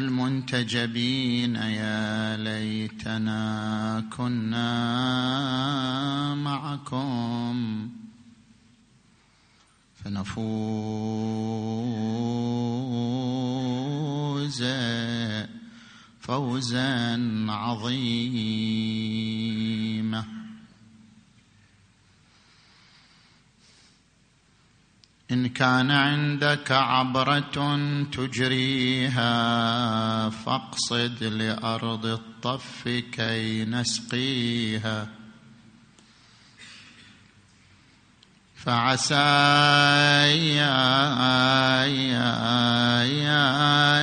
المنتجبين يا ليتنا كنا معكم. فنفوز فوزا عظيما. إن كان عندك عبرة تجريها فاقصد لأرض الطف كي نسقيها. فعسى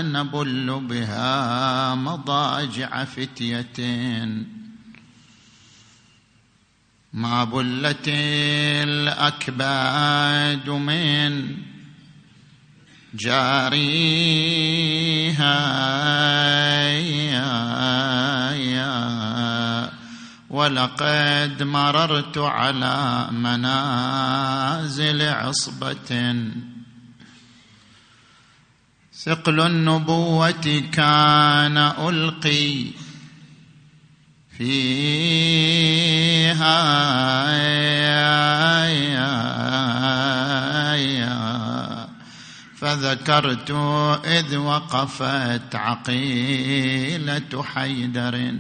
نبل بها مضاجع فتية ما بلت الأكباد من جاريها. ولقد مررت على منازل عصبة. ثقل النبوة كان ألقي فيها فذكرت إذ وقفت عقيلة حيدر.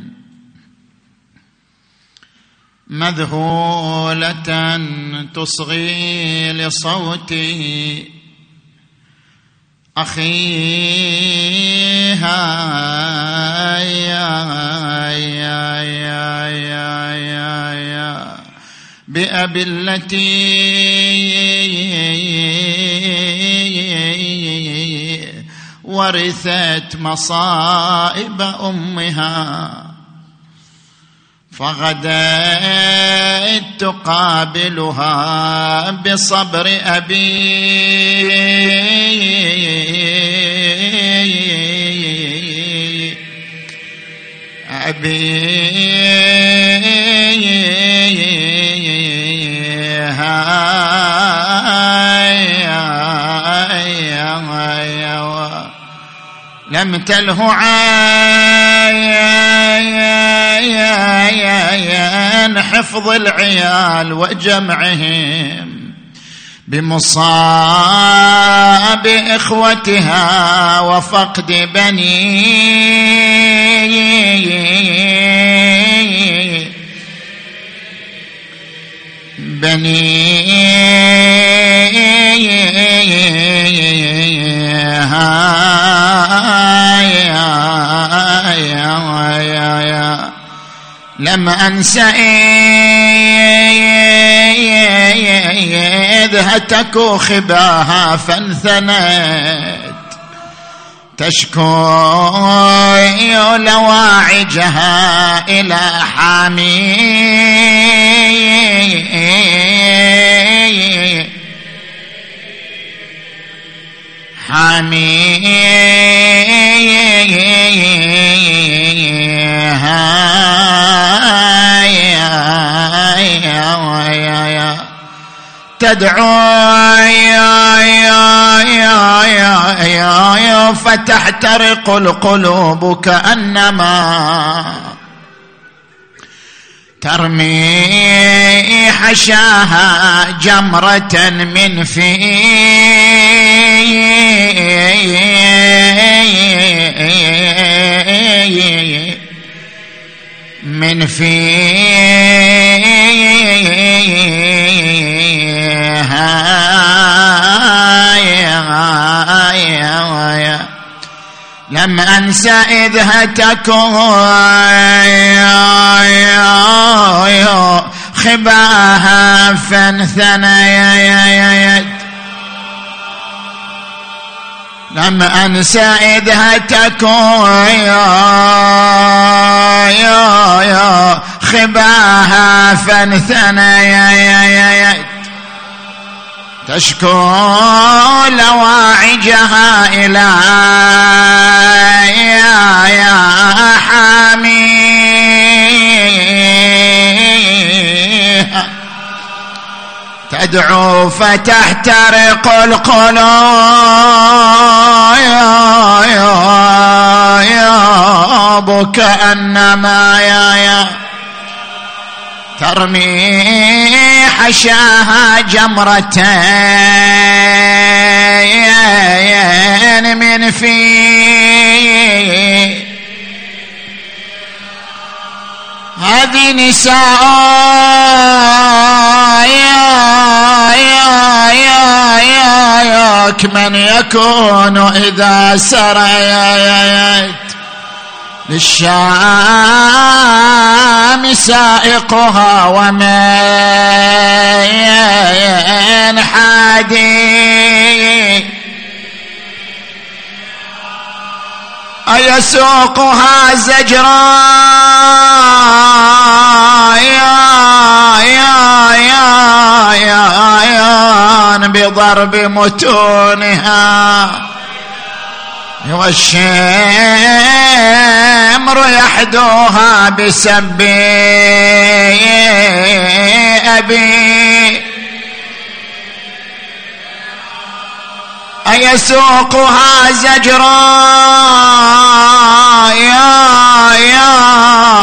مذهولة تصغي لصوتي أخيها يا يا يا يا يا يا بأبي التي ورثت مصائب أمها. فغدت تقابلها بصبر أبي. أبي. لم تله عين حفظ العيال وجمعهم بمصاب اخوتها وفقد بني بني لم أنس إذ هتك خباها فانثنت. تشكو لواعجها إلى حامي. تدعو فتحترق القلوب كأنما ترمي حشاها جمرة من في من فيها لم أنس إذ هتكم خباها فانثنيت لم أنس إذ هتكم خباها فانثنيت. تشكو لواعجها إلى يا يا حامي تدعو فتحترق القلوب. كأنما يا يا ترمي حشاها جمرتين من في هذه نساء يا يا يا يا ياك من يكون إذا سريت للشام سائقها ومن حادي. أيسوقها زجرا يا يا يا يا بضرب متونها. والشمر يحدوها بسب أبي أيسوقها زجرا يا يا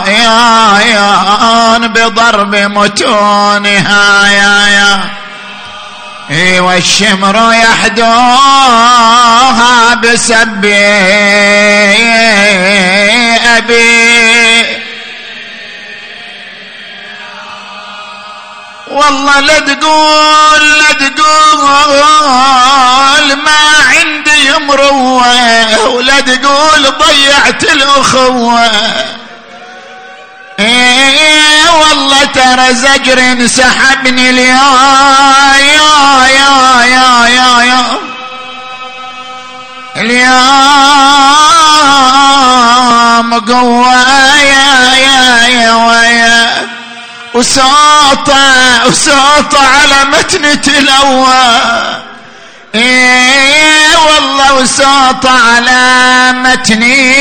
يا يا بضرب متونها يا يا إي والشمر يحدوها بسب أبي. والله لا تقول لا تقول ما عندي مروة ولا تقول ضيعت الأخوة. إيه والله ترى زجر سحبني يا يا اليوم قوة يا يا يا يا وساطة وساطة على متن تلوى إيه والله وساطة على متني.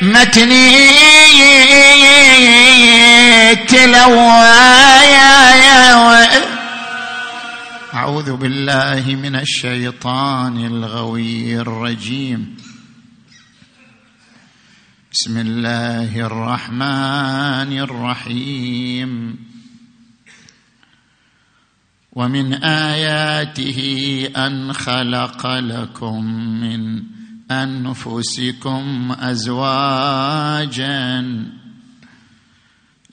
متني تلوى يا يا أعوذ بالله من الشيطان الغوي الرجيم. بسم الله الرحمن الرحيم. ومن آياته أن خلق لكم من أنفسكم ازواجا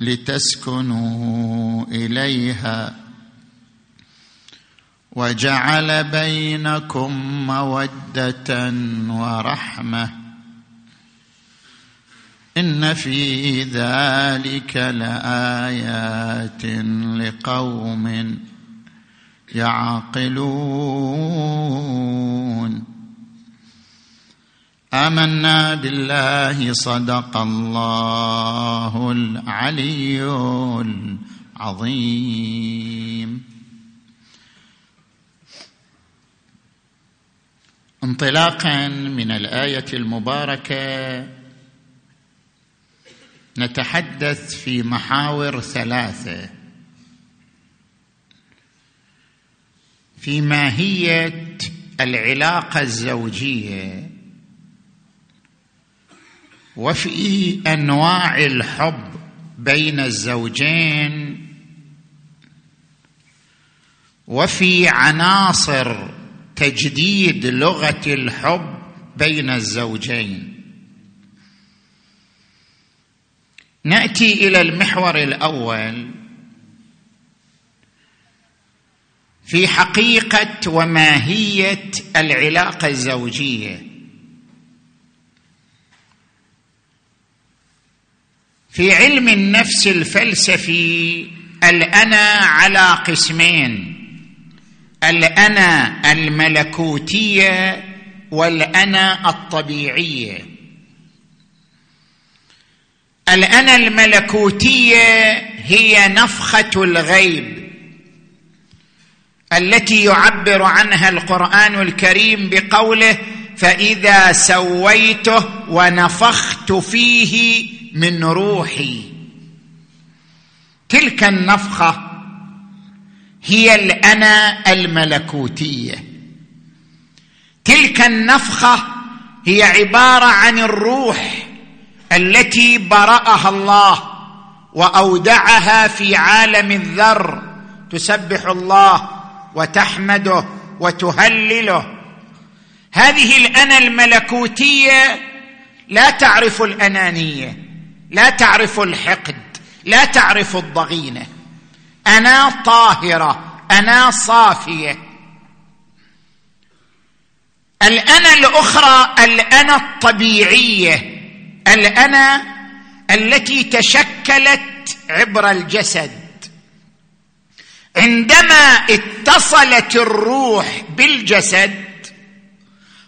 لتسكنوا إليها. وجعل بينكم مودة ورحمة. إن في ذلك لآيات لقوم يعقلون. آمنا بالله صدق الله العلي العظيم. انطلاقا من الآية المباركة نتحدث في محاور ثلاثة. في ماهيه العلاقة الزوجية وفي أنواع الحب بين الزوجين. وفي عناصر تجديد لغة الحب بين الزوجين. نأتي إلى المحور الأول في حقيقة وماهية العلاقة الزوجية. في علم النفس الفلسفي الأنا على قسمين. الأنا الملكوتية والأنا الطبيعية. الأنا الملكوتية هي نفخة الغيب التي يعبر عنها القرآن الكريم بقوله فإذا سويته ونفخت فيه من روحي. تلك النفخة هي الأنا الملكوتية. تلك النفخة هي عبارة عن الروح التي برأها الله وأودعها في عالم الذر. تسبح الله وتحمده وتهلله. هذه الأنا الملكوتية لا تعرف الأنانية. لا تعرف الحقد لا تعرف الضغينة. أنا طاهرة أنا صافية. الأنا الأخرى الأنا الطبيعية. الأنا التي تشكلت عبر الجسد. عندما اتصلت الروح بالجسد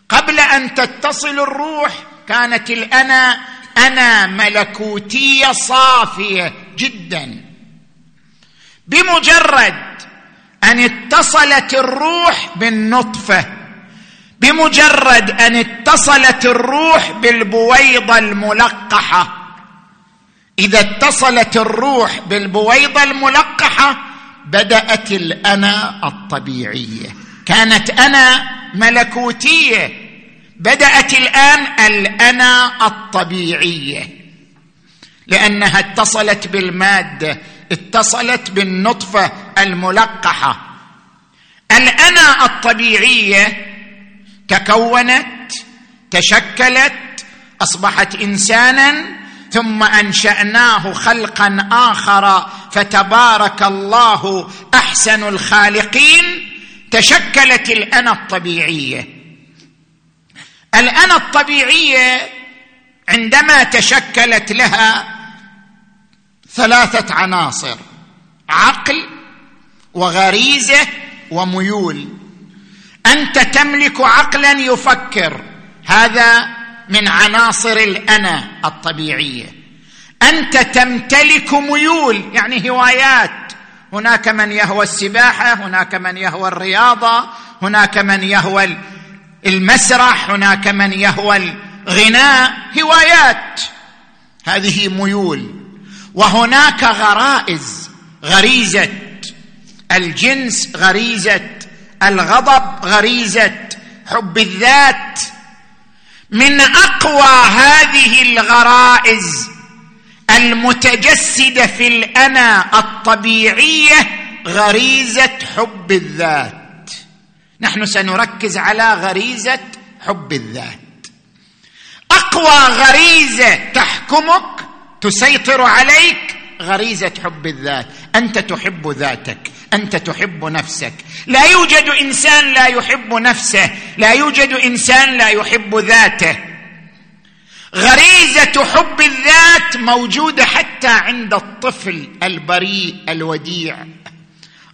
قبل أن تتصل الروح كانت الأنا أنا ملكوتية صافية جدا. بمجرد أن اتصلت الروح بالنطفة بمجرد أن اتصلت الروح بالبويضة الملقحة. إذا اتصلت الروح بالبويضة الملقحة بدأت الانا الطبيعية. كانت أنا ملكوتية بدأت الآن الأنا الطبيعية لأنها اتصلت بالمادة اتصلت بالنطفة الملقحة. الأنا الطبيعية تكونت تشكلت أصبحت إنسانا ثم أنشأناه خلقا آخر فتبارك الله أحسن الخالقين تشكلت الأنا الطبيعية. الانا الطبيعية عندما تشكلت لها ثلاثة عناصر عقل وغريزة وميول. أنت تملك عقلا يفكر. هذا من عناصر الأنا الطبيعية. أنت تمتلك ميول يعني هوايات. هناك من يهوى السباحة هناك من يهوى الرياضة هناك من يهوى المسرح هناك من يهوى الغناء هوايات. هذه ميول. وهناك غرائز غريزة. الجنس غريزة الغضب غريزة. حب الذات. من أقوى هذه الغرائز المتجسدة في الأنا الطبيعية غريزة حب الذات. نحن سنركز على غريزة حب الذات. أقوى غريزة تحكمك تسيطر عليك غريزة حب الذات. أنت تحب ذاتك أنت تحب نفسك. لا يوجد إنسان لا يحب نفسه لا يوجد إنسان لا يحب ذاته. غريزة حب الذات موجودة حتى عند الطفل البريء الوديع.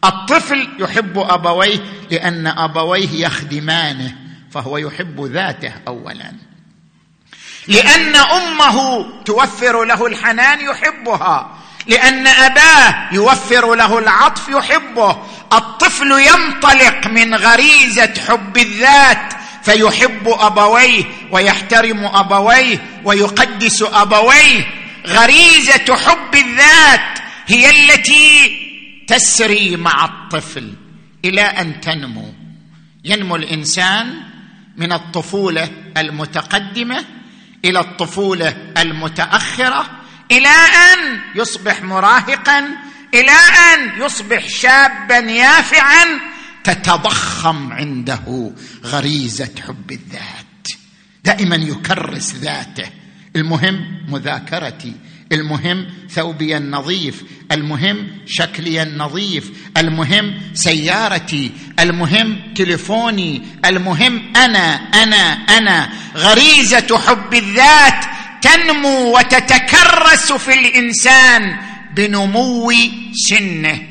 الطفل يحب أبويه لأن أبويه يخدمانه فهو يحب ذاته اولا. لأن أمه توفر له الحنان يحبها لأن أباه يوفر له العطف يحبه. الطفل ينطلق من غريزة حب الذات فيحب أبويه ويحترم أبويه ويقدس أبويه. غريزة حب الذات هي التي تسري مع الطفل إلى أن تنمو. ينمو الإنسان من الطفولة المتقدمة إلى الطفولة المتأخرة إلى أن يصبح مراهقا إلى أن يصبح شابا يافعا تتضخم عنده غريزة حب الذات. دائما يكرس ذاته. المهم مذاكرتي. المهم ثوبي النظيف المهم شكلي النظيف المهم سيارتي المهم تلفوني المهم أنا أنا أنا. غريزة حب الذات تنمو وتتكرس في الإنسان بنمو سنه.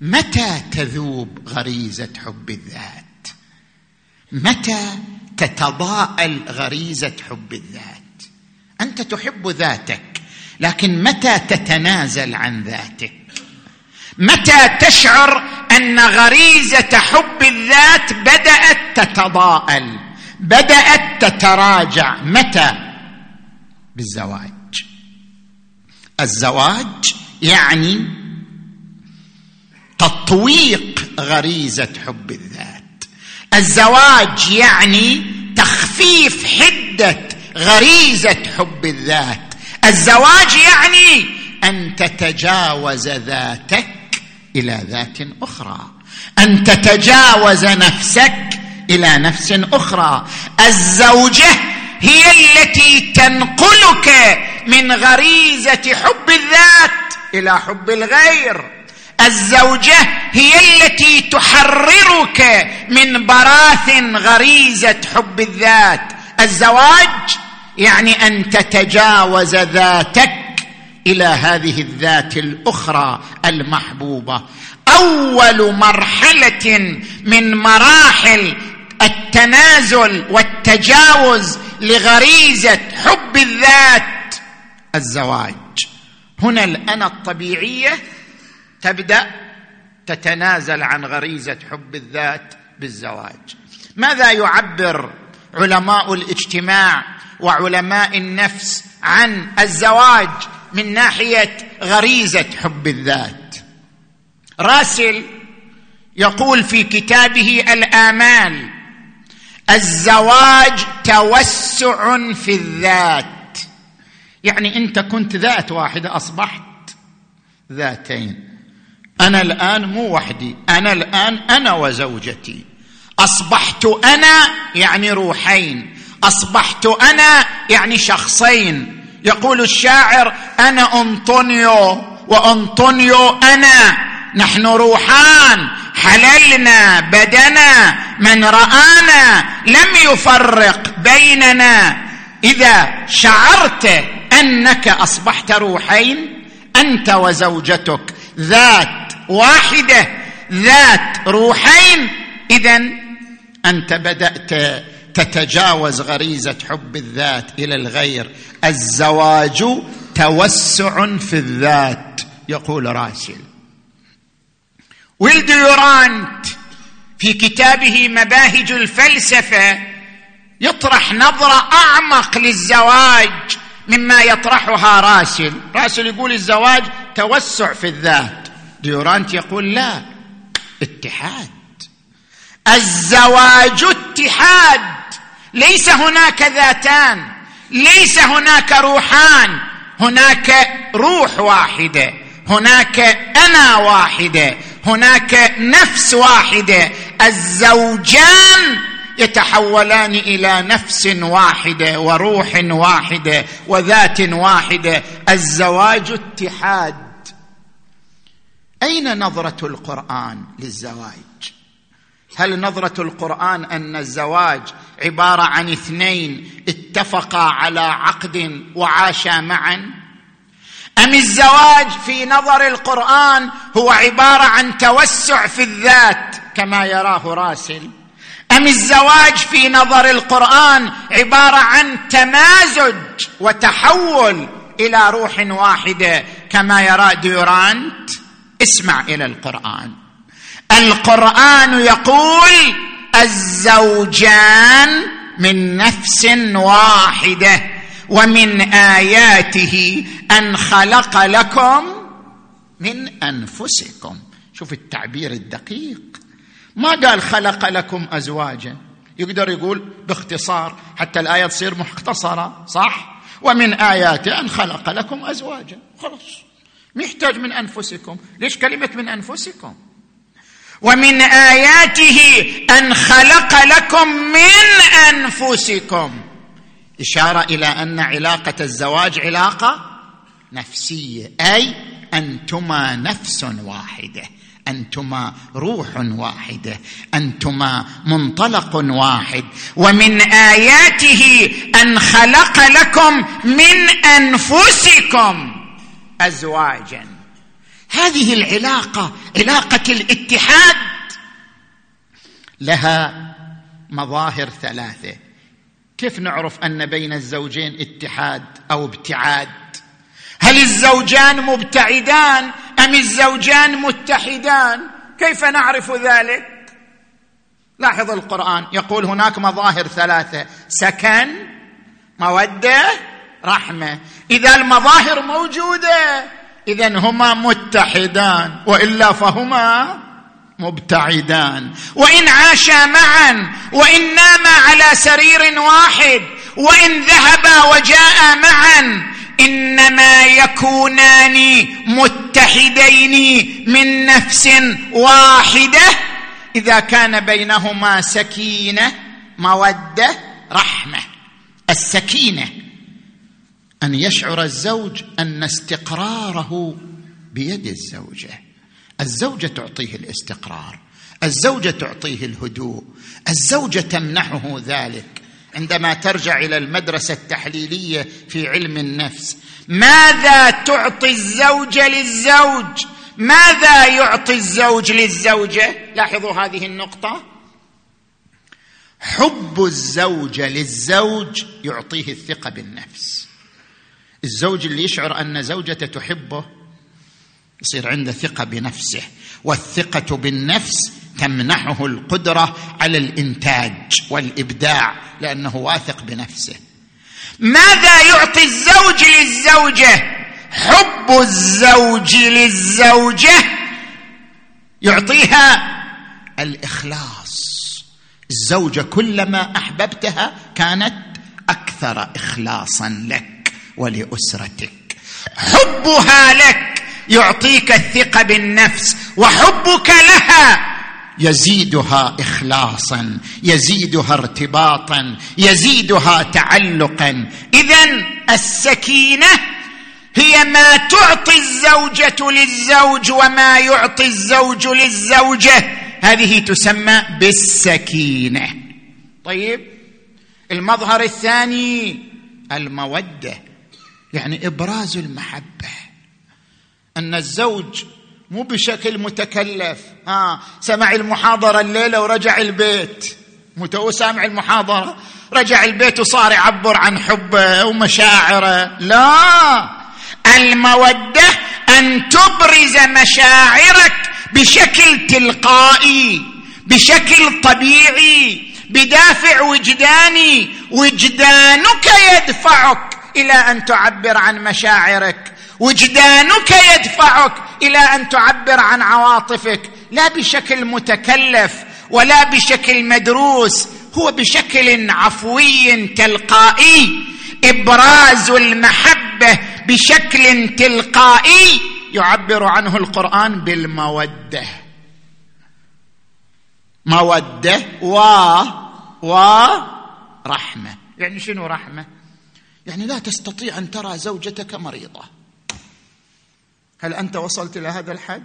متى تذوب غريزة حب الذات؟ متى تتضاءل غريزة حب الذات؟ أنت تحب ذاتك لكن متى تتنازل عن ذاتك؟ متى تشعر أن غريزة حب الذات بدأت تتضاءل بدأت تتراجع؟ متى؟ بالزواج. الزواج يعني تطويق غريزة حب الذات. الزواج يعني تخفيف حدة غريزة حب الذات. الزواج يعني أن تتجاوز ذاتك إلى ذات أخرى. أن تتجاوز نفسك إلى نفس أخرى. الزوجة هي التي تنقلك من غريزة حب الذات إلى حب الغير. الزوجة هي التي تحررك من براث غريزة حب الذات. الزواج يعني أن تتجاوز ذاتك إلى هذه الذات الأخرى المحبوبة. أول مرحلة من مراحل التنازل والتجاوز لغريزة حب الذات الزواج. هنا الانا الطبيعية تبدأ تتنازل عن غريزة حب الذات بالزواج. ماذا يعبر علماء الاجتماع وعلماء النفس عن الزواج من ناحية غريزة حب الذات. راسل يقول في كتابه الآمال الزواج توسع في الذات. يعني أنت كنت ذات واحدة أصبحت ذاتين. أنا الآن مو وحدي أنا الآن أنا وزوجتي. أصبحت أنا يعني روحين. أصبحت أنا يعني شخصين. يقول الشاعر أنا أنطونيو وأنطونيو أنا. نحن روحان. حللنا بدنا. من رآنا لم يفرق بيننا. إذا شعرت أنك أصبحت روحين أنت وزوجتك ذات واحدة ذات روحين اذا أنت بدأت تتجاوز غريزة حب الذات إلى الغير. الزواج توسع في الذات يقول راسل ويلد يورانت في كتابه مباهج الفلسفة يطرح نظرة أعمق للزواج مما يطرحها راسل راسل يقول الزواج توسع في الذات. ديورانت يقول لا اتحاد. الزواج اتحاد. ليس هناك ذاتان ليس هناك روحان هناك روح واحدة هناك أنا واحدة هناك نفس واحدة الزوجان يتحولان إلى نفس واحدة وروح واحدة وذات واحدة الزواج اتحاد. أين نظرة القرآن للزواج؟ هل نظرة القرآن أن الزواج عبارة عن اثنين اتفقا على عقد وعاشا معا. أم الزواج في نظر القرآن هو عبارة عن توسع في الذات كما يراه راسل. أم الزواج في نظر القرآن عبارة عن تمازج وتحول إلى روح واحدة كما يرى ديورانت. اسمع إلى القرآن. القرآن يقول الزوجان من نفس واحدة ومن آياته أن خلق لكم من أنفسكم. شوف التعبير الدقيق. ما قال خلق لكم أزواجا. يقدر يقول باختصار حتى الآية تصير مختصرة صح؟ ومن آياته أن خلق لكم أزواجا. خلاص. محتاج من أنفسكم. ليش كلمة من أنفسكم؟ ومن آياته أن خلق لكم من أنفسكم. إشارة إلى أن علاقة الزواج علاقة نفسية أي أنتما نفس واحدة أنتما روح واحدة أنتما منطلق واحد. ومن آياته أن خلق لكم من أنفسكم ازواجا. هذه العلاقة علاقة الاتحاد لها مظاهر ثلاثة. كيف نعرف أن بين الزوجين اتحاد أو ابتعاد؟ هل الزوجان مبتعدان أم الزوجان متحدان؟ كيف نعرف ذلك؟ لاحظ القرآن يقول هناك مظاهر ثلاثة سكن مودة رحمة. إذا المظاهر موجودة اذا هما متحدان وإلا فهما مبتعدان. وإن عاشا معا وإن ناما على سرير واحد وإن ذهبا وجاء معا إنما يكونان متحدين من نفس واحدة. إذا كان بينهما سكينة مودة رحمة. السكينة أن يشعر الزوج أن استقراره بيد الزوجة. الزوجة تعطيه الاستقرار الزوجة تعطيه الهدوء الزوجة تمنحه ذلك. عندما ترجع إلى المدرسة التحليلية في علم النفس ماذا تعطي الزوجه للزوج؟ ماذا يعطي الزوج للزوجة؟ لاحظوا هذه النقطة. حب الزوجه للزوج يعطيه الثقة بالنفس. الزوج اللي يشعر أن زوجته تحبه يصير عنده ثقة بنفسه والثقة بالنفس تمنحه القدرة على الإنتاج والإبداع لأنه واثق بنفسه. ماذا يعطي الزوج للزوجة؟ حب الزوج للزوجة يعطيها الإخلاص. الزوجة كلما أحببتها كانت أكثر اخلاصا لك. ولأسرتك. حبها لك يعطيك الثقة بالنفس وحبك لها يزيدها اخلاصا يزيدها ارتباطا يزيدها تعلقا. اذا السكينة هي ما تعطي الزوجة للزوج وما يعطي الزوج للزوجة. هذه تسمى بالسكينة. طيب المظهر الثاني المودة. يعني إبراز المحبة. أن الزوج مو بشكل متكلف. آه سمع المحاضرة الليلة ورجع البيت. متو سامع المحاضرة رجع البيت وصار يعبر عن حبه ومشاعره. لا. المودة أن تبرز مشاعرك بشكل تلقائي بشكل طبيعي بدافع وجداني. وجدانك يدفعك إلى أن تعبر عن مشاعرك. وجدانك يدفعك إلى أن تعبر عن عواطفك. لا بشكل متكلف ولا بشكل مدروس. هو بشكل عفوي تلقائي. إبراز المحبة بشكل تلقائي. يعبر عنه القرآن بالمودة. مودة و ورحمه يعني شنو رحمة؟ يعني لا تستطيع أن ترى زوجتك مريضة. هل أنت وصلت إلى هذا الحد؟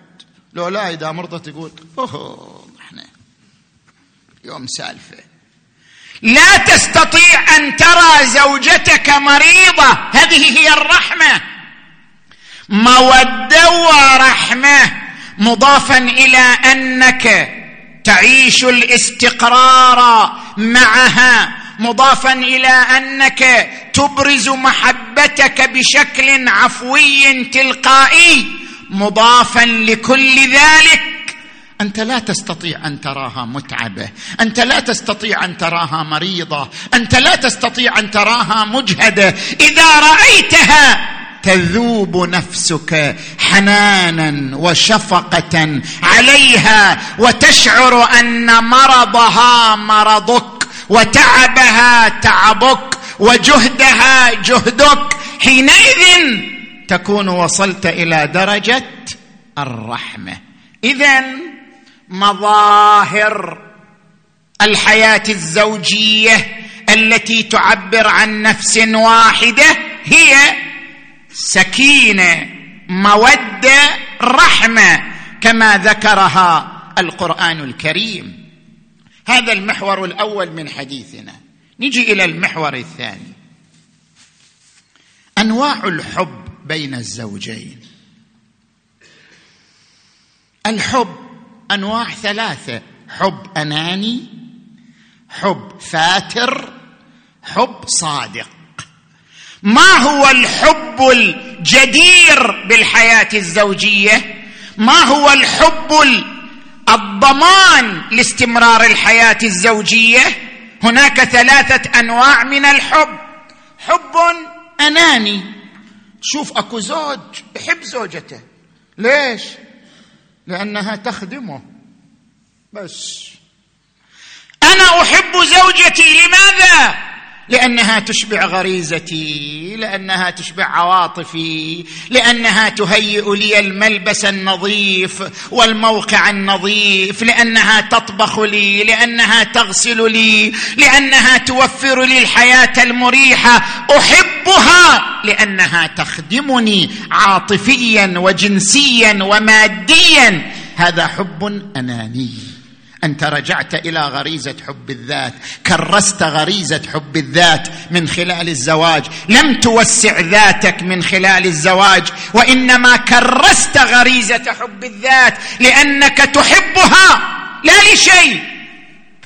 لو لا إذا مرضت تقول أوه إحنا يوم سالفة. لا تستطيع أن ترى زوجتك مريضة. هذه هي الرحمة. مودة ورحمة مضافا إلى أنك تعيش الاستقرار معها. مضافا إلى أنك تبرز محبتك بشكل عفوي تلقائي مضافا لكل ذلك. أنت لا تستطيع أن تراها متعبة أنت لا تستطيع أن تراها مريضة أنت لا تستطيع أن تراها مجهدة. إذا رأيتها تذوب نفسك حنانا وشفقه عليها وتشعر أن مرضها مرضك. وتعبها تعبك وجهدها جهدك حينئذ تكون وصلت إلى درجة الرحمة. اذا مظاهر الحياة الزوجية التي تعبر عن نفس واحدة هي سكينة مودة رحمة كما ذكرها القرآن الكريم. هذا المحور الأول من حديثنا. نجي إلى المحور الثاني. أنواع الحب بين الزوجين. الحب أنواع ثلاثة حب أناني حب فاتر حب صادق. ما هو الحب الجدير بالحياة الزوجية؟ ما هو الحب الضمان لاستمرار الحياة الزوجية. هناك ثلاثة أنواع من الحب. حب أناني. شوف أكو زوج يحب زوجته. ليش؟ لأنها تخدمه. بس. أنا أحب زوجتي. لماذا؟ لأنها تشبع غريزتي لأنها تشبع عواطفي لأنها تهيئ لي الملبس النظيف والموقع النظيف لأنها تطبخ لي لأنها تغسل لي لأنها توفر لي الحياة المريحة. أحبها لأنها تخدمني عاطفيا وجنسيا وماديا. هذا حب أناني. أنت رجعت إلى غريزة حب الذات كرست غريزة حب الذات من خلال الزواج. لم توسع ذاتك من خلال الزواج وإنما كرست غريزة حب الذات لأنك تحبها لا لشيء.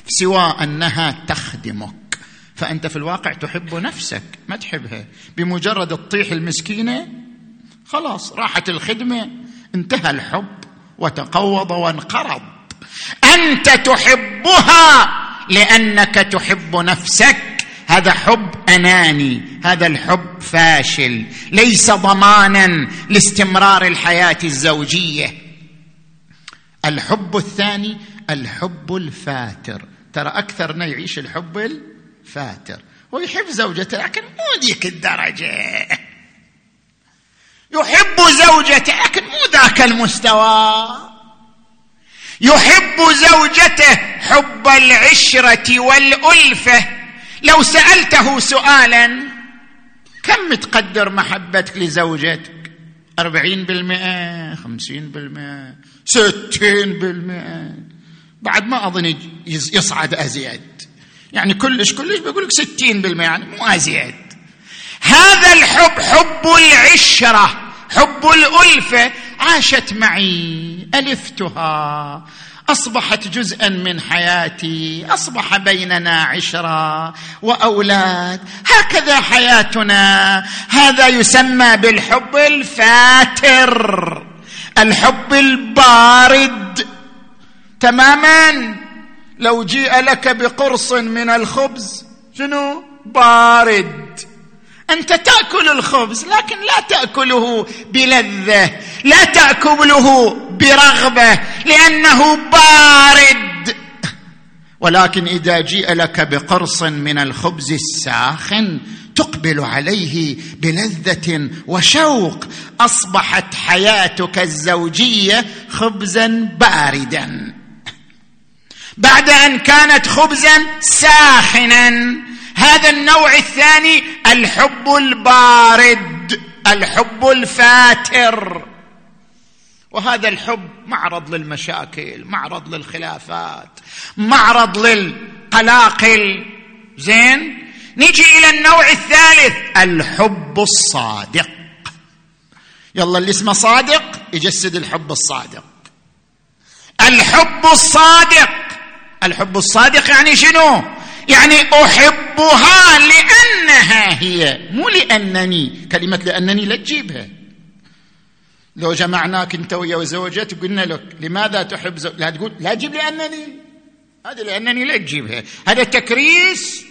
سوى أنها تخدمك. فأنت في الواقع تحب نفسك ما تحبها. بمجرد الطيح المسكينة خلاص راحت الخدمة انتهى الحب وتقوض وانقرض. أنت تحبها لأنك تحب نفسك. هذا حب أناني هذا الحب فاشل ليس ضمانا لاستمرار الحياة الزوجية. الحب الثاني الحب الفاتر. ترى اكثرنا يعيش الحب الفاتر. ويحب زوجته لكن مو ذيك الدرجة. يحب زوجته لكن مو ذاك المستوى. يحب زوجته حب العشرة والألفة. لو سألته سؤالا كم تقدر محبتك لزوجتك؟ أربعين بالمئة خمسين بالمئة ستين بالمئة. بعد ما أظن يصعد أزيد. يعني كلش كلش بيقول لك ستين بالمئة يعني مو أزيد. هذا الحب حب العشرة حب الألفة. عاشت معي ألفتها. أصبحت جزءا من حياتي أصبح بيننا عشرة وأولاد. هكذا حياتنا. هذا يسمى بالحب الفاتر الحب البارد. تماما؟ لو جيء لك بقرص من الخبز شنو؟ بارد. أنت تأكل الخبز لكن لا تأكله بلذة لا تأكله برغبة لأنه بارد. ولكن إذا جيء لك بقرص من الخبز الساخن تقبل عليه بلذة وشوق أصبحت حياتك الزوجية خبزا باردا. بعد أن كانت خبزا ساخنا. هذا النوع الثاني الحب البارد الحب الفاتر. وهذا الحب معرض للمشاكل معرض للخلافات معرض للقلاقل. زين؟ نيجي إلى النوع الثالث الحب الصادق. يلا اللي اسمه صادق يجسد الحب الصادق. الحب الصادق. الحب الصادق يعني شنو؟ يعني أحبها لأنها هي مو لأنني كلمة لأنني لا تجيبها. لو جمعناك انت ويا زوجتك قلنا لك لماذا تحب زوج لا تقول لا تجيب لأنني. هذا لأنني لا تجيبها. هذا تكريس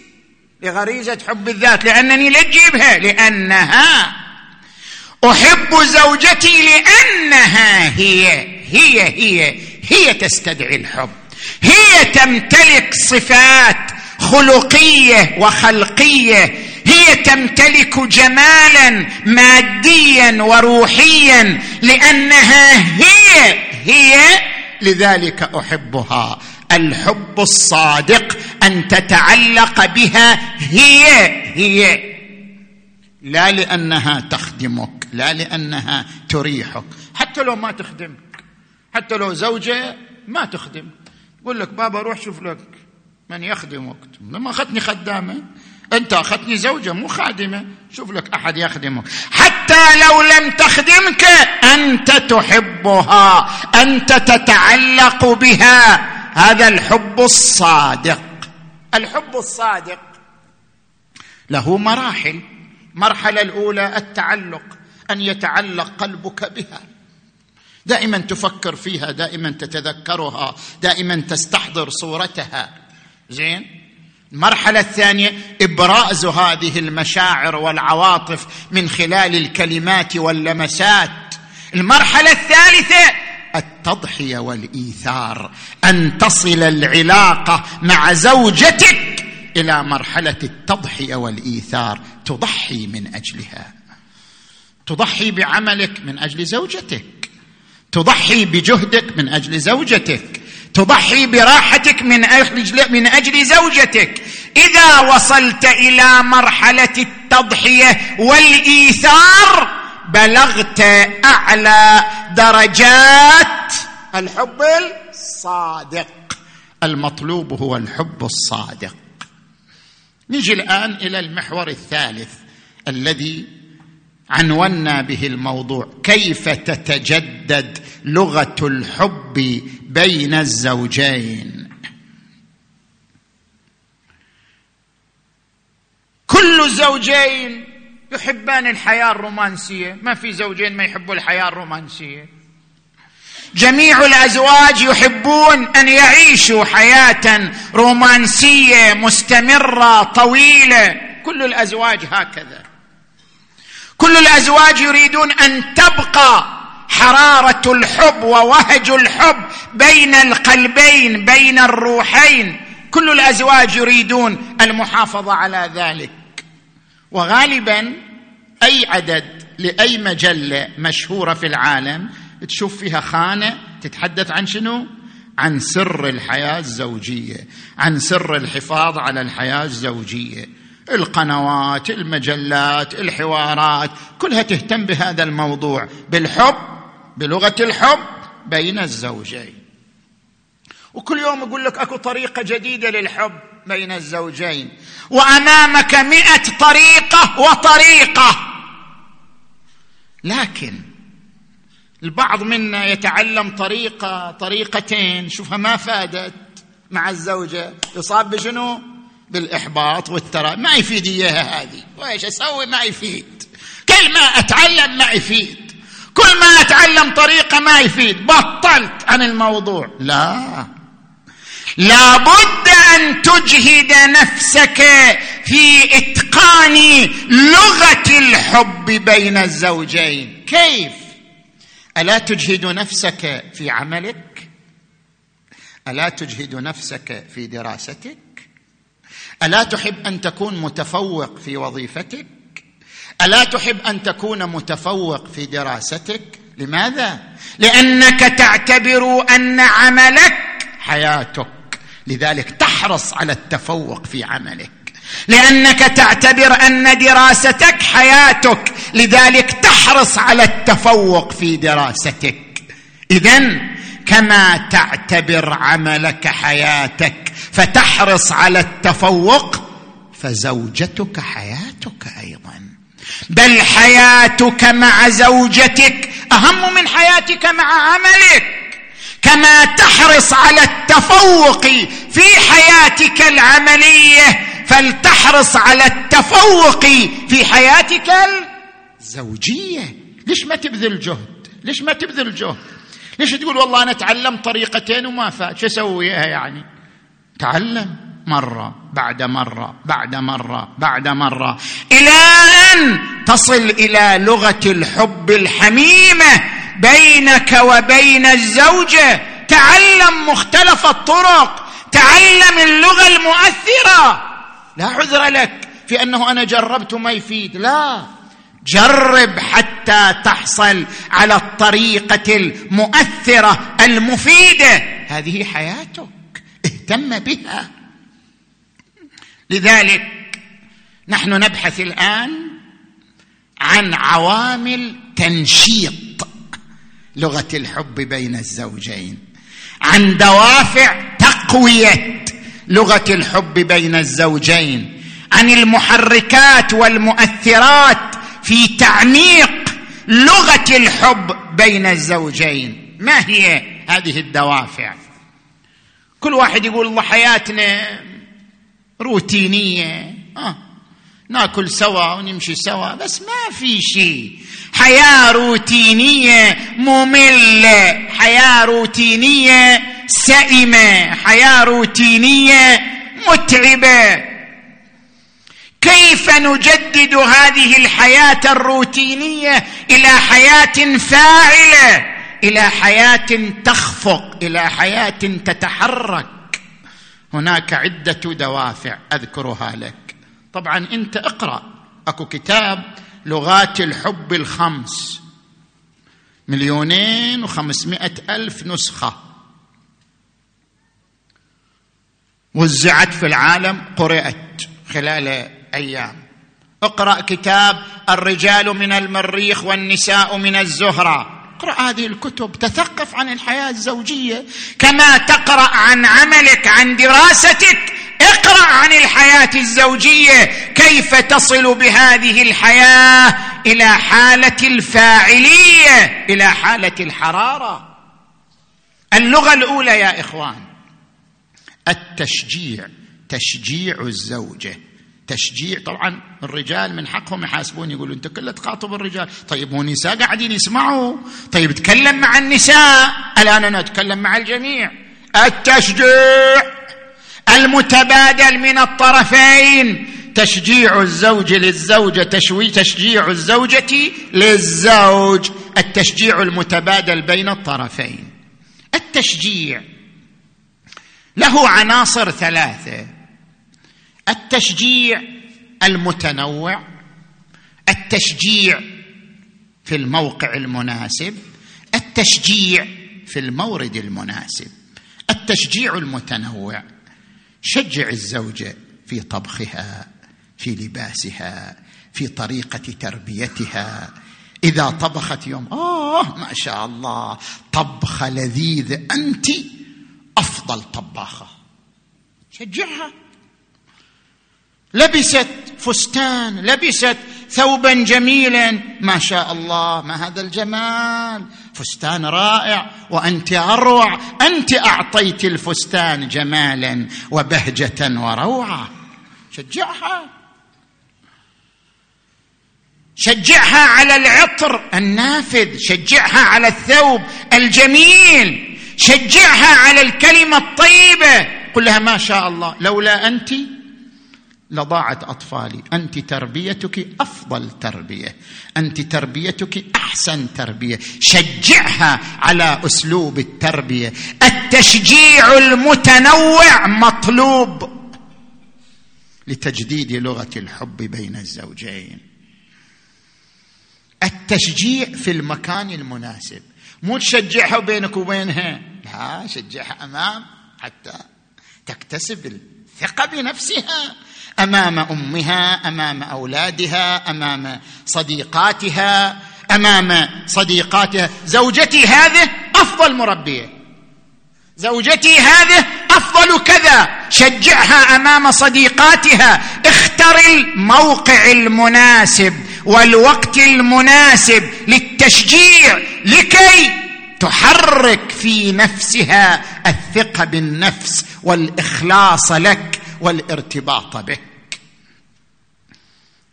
لغريزة حب الذات لأنني لا تجيبها لأنها أحب زوجتي لأنها هي هي هي هي تستدعي الحب. هي تمتلك صفات خلقية وخلقية هي تمتلك جمالا ماديا وروحيا لأنها هي هي لذلك أحبها. الحب الصادق أن تتعلق بها هي هي. لا لأنها تخدمك لا لأنها تريحك. حتى لو ما تخدمك حتى لو زوجة ما تخدم. يقول لك بابا روح شوف لك. من يخدمك لما أخذتني خدامة أنت أخذتني زوجة مو خادمة. شوف لك أحد يخدمك حتى لو لم تخدمك أنت تحبها. أنت تتعلق بها. هذا الحب الصادق. الحب الصادق. له مراحل. المرحله الأولى التعلق. أن يتعلق قلبك بها. دائما تفكر فيها دائما تتذكرها دائما تستحضر صورتها. زين؟ المرحلة الثانية إبراز هذه المشاعر والعواطف من خلال الكلمات واللمسات. المرحلة الثالثة التضحية والإيثار أن تصل العلاقة مع زوجتك إلى مرحلة التضحية والإيثار. تضحي من أجلها. تضحي بعملك من أجل زوجتك. تضحي بجهدك من أجل زوجتك. تضحي براحتك من أجل من أجل زوجتك. إذا وصلت إلى مرحلة التضحية والإيثار بلغت أعلى درجات الحب الصادق. المطلوب هو الحب الصادق. نجي الآن إلى المحور الثالث الذي عنونا به الموضوع كيف تتجدد لغة الحب بين الزوجين؟ كل زوجين يحبان الحياة الرومانسية. ما في زوجين ما يحبوا الحياة الرومانسية. جميع الأزواج يحبون أن يعيشوا حياة رومانسية مستمرة طويلة. كل الأزواج هكذا. كل الأزواج يريدون أن تبقى حرارة الحب ووهج الحب بين القلبين بين الروحين. كل الأزواج يريدون المحافظة على ذلك. وغالبا أي عدد لأي مجلة مشهورة في العالم تشوف فيها خانة تتحدث عن شنو؟ عن سر الحياة الزوجية عن سر الحفاظ على الحياة الزوجية. القنوات المجلات الحوارات كلها تهتم بهذا الموضوع بالحب بلغة الحب بين الزوجين. وكل يوم يقول لك أكو طريقة جديدة للحب بين الزوجين. وأمامك مئة طريقة وطريقة. لكن البعض منا يتعلم طريقة طريقتين شوفها ما فادت مع الزوجة. يصاب بشنو؟ بالإحباط والترى ما يفيد إياها هذه. وإيش أسوي؟ ما يفيد. كل ما أتعلم ما يفيد. كل ما أتعلم طريقة ما يفيد. بطلت عن الموضوع. لا. لابد أن تجهد نفسك في إتقان لغة الحب بين الزوجين. كيف؟ ألا تجهد نفسك في عملك؟ ألا تجهد نفسك في دراستك؟ ألا تحب أن تكون متفوق في وظيفتك؟ ألا تحب أن تكون متفوق في دراستك؟ لماذا؟ لأنك تعتبر أن عملك حياتك. لذلك تحرص على التفوق في عملك. لأنك تعتبر أن دراستك حياتك. لذلك تحرص على التفوق في دراستك. اذا كما تعتبر عملك حياتك. فتحرص على التفوق فزوجتك حياتك أيضا. بل حياتك مع زوجتك أهم من حياتك مع عملك. كما تحرص على التفوق في حياتك العملية فلتحرص على التفوق في حياتك الزوجية. ليش ما تبذل جهد؟ ليش ما تبذل جهد؟ ليش تقول والله أنا اتعلم طريقتين وما فات شو أسوي يعني؟ تعلم مرة بعد مرة بعد مرة بعد مرة. إلى ان تصل إلى لغة الحب الحميمة بينك وبين الزوجة. تعلم مختلف الطرق. تعلم اللغة المؤثرة. لا عذر لك في أنه أنا جربت ما يفيد. لا. جرب حتى تحصل على الطريقة المؤثرة المفيدة. هذه حياتك. اهتم بها. لذلك نحن نبحث الآن عن عوامل تنشيط لغة الحب بين الزوجين. عن دوافع تقوية لغة الحب بين الزوجين. عن المحركات والمؤثرات في تعميق لغة الحب بين الزوجين. ما هي هذه الدوافع؟ كل واحد يقول الله حياتنا روتينية. آه. ناكل سوا ونمشي سوا بس ما في شيء. حياة روتينية مملة حياة روتينية سئمه حياة روتينية متعبة. كيف نجدد هذه الحياة الروتينية إلى حياة فاعلة إلى حياة تخفق إلى حياة تتحرك. هناك عدة دوافع أذكرها لك. طبعا أنت اقرأ. أكو كتاب لغات الحب الخمس. مليونين وخمسمائة ألف نسخة. وزعت في العالم قرأت خلال أيام اقرأ كتاب الرجال من المريخ والنساء من الزهرة. اقرأ هذه الكتب تثقف عن الحياة الزوجية كما تقرأ عن عملك عن دراستك. اقرأ عن الحياة الزوجية. كيف تصل بهذه الحياة؟ إلى حالة الفاعلية إلى حالة الحرارة. اللغة الأولى يا إخوان التشجيع تشجيع الزوجة. تشجيع طبعا الرجال من حقهم يحاسبون يقولوا أنت كله تخاطب الرجال. طيب مو النساء قاعدين يسمعوا. طيب تكلم مع النساء. الآن أنا أتكلم مع الجميع. التشجيع المتبادل من الطرفين. تشجيع الزوج للزوجة تشوي تشجيع الزوجة للزوج. التشجيع المتبادل بين الطرفين. التشجيع له عناصر ثلاثة. التشجيع المتنوع التشجيع في الموقع المناسب التشجيع في المورد المناسب التشجيع المتنوع. شجع الزوجه في طبخها في لباسها في طريقة تربيتها. إذا طبخت يوم آه ما شاء الله طبخه لذيذه أنت أفضل طباخة. شجعها. لبست فستان لبست ثوبا جميلا. ما شاء الله ما هذا الجمال؟ فستان رائع. وأنت أروع. أنت أعطيت الفستان جمالا وبهجة وروعة. شجعها. شجعها على العطر النافذ. شجعها على الثوب الجميل. شجعها على الكلمة الطيبة. قل لها ما شاء الله. لولا أنت لضاعت أطفالي. أنت تربيتك أفضل تربية. أنت تربيتك أحسن تربية. شجعها على أسلوب التربية. التشجيع المتنوع مطلوب لتجديد لغة الحب بين الزوجين. التشجيع في المكان المناسب. مو تشجعها بينك وبينها. لا شجعها أمام حتى تكتسب الثقة بنفسها. أمام أمها أمام أولادها أمام صديقاتها أمام صديقاتها. زوجتي هذه أفضل مربية. زوجتي هذه أفضل كذا. شجعها أمام صديقاتها. اختر الموقع المناسب والوقت المناسب للتشجيع لكي تحرك في نفسها الثقة بالنفس والإخلاص لك. والارتباط بك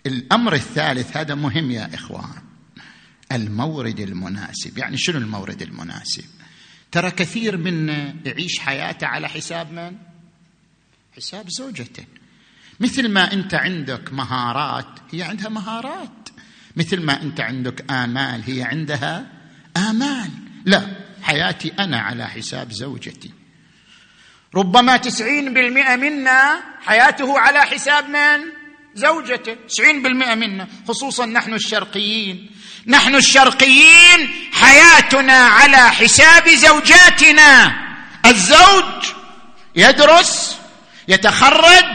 الأمر الثالث هذا مهم يا إخوان المورد المناسب. يعني شنو المورد المناسب؟ ترى كثير منا يعيش حياته على حساب من؟ حساب زوجته. مثل ما أنت عندك مهارات هي عندها مهارات. مثل ما أنت عندك آمال هي عندها آمال. لا حياتي أنا على حساب زوجتي. ربما تسعين بالمئة منا حياته على حساب من؟ زوجته تسعين بالمئة منا خصوصا نحن الشرقيين. نحن الشرقيين حياتنا على حساب زوجاتنا. الزوج يدرس يتخرج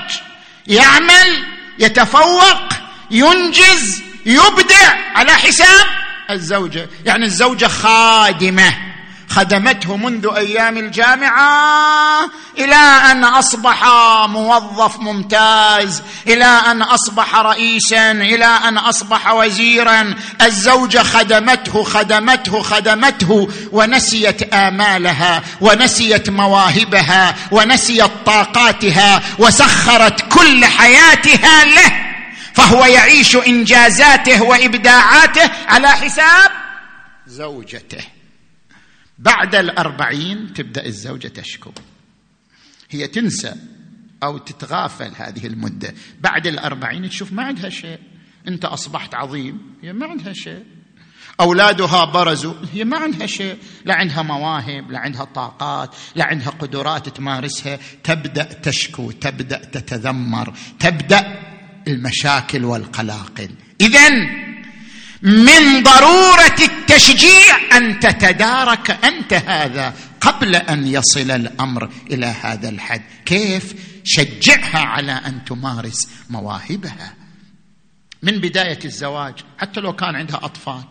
يعمل يتفوق ينجز يبدع على حساب الزوجة. يعني الزوجة خادمة. خدمته منذ أيام الجامعة إلى أن أصبح موظف ممتاز إلى أن أصبح رئيسا إلى أن أصبح وزيرا. الزوجه خدمته خدمته خدمته ونسيت آمالها ونسيت مواهبها ونسيت طاقاتها وسخرت كل حياتها له. فهو يعيش إنجازاته وإبداعاته على حساب زوجته. بعد الأربعين تبدأ الزوجة تشكو. هي تنسى أو تتغافل هذه المدة. بعد الأربعين تشوف ما عندها شيء. أنت أصبحت عظيم هي ما عندها شيء. أولادها برزوا هي ما عندها شيء. لا عندها مواهب لا عندها طاقات لا عندها قدرات تمارسها. تبدأ تشكو تبدأ تتذمر تبدأ المشاكل والقلاقل. اذا من ضرورة التشجيع أن تتدارك أنت هذا قبل أن يصل الأمر إلى هذا الحد. كيف؟ شجعها على أن تمارس مواهبها. من بداية الزواج حتى لو كان عندها أطفال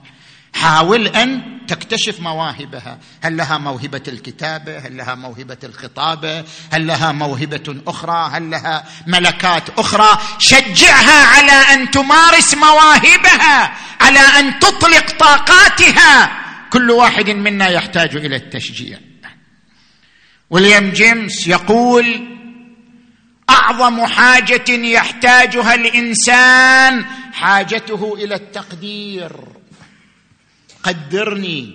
حاول أن تكتشف مواهبها. هل لها موهبة الكتابة؟ هل لها موهبة الخطابة؟ هل لها موهبة أخرى؟ هل لها ملكات أخرى؟ شجعها على أن تمارس مواهبها على أن تطلق طاقاتها. كل واحد منا يحتاج إلى التشجيع. ويليام جيمس يقول أعظم حاجة يحتاجها الإنسان حاجته إلى التقدير. قدرني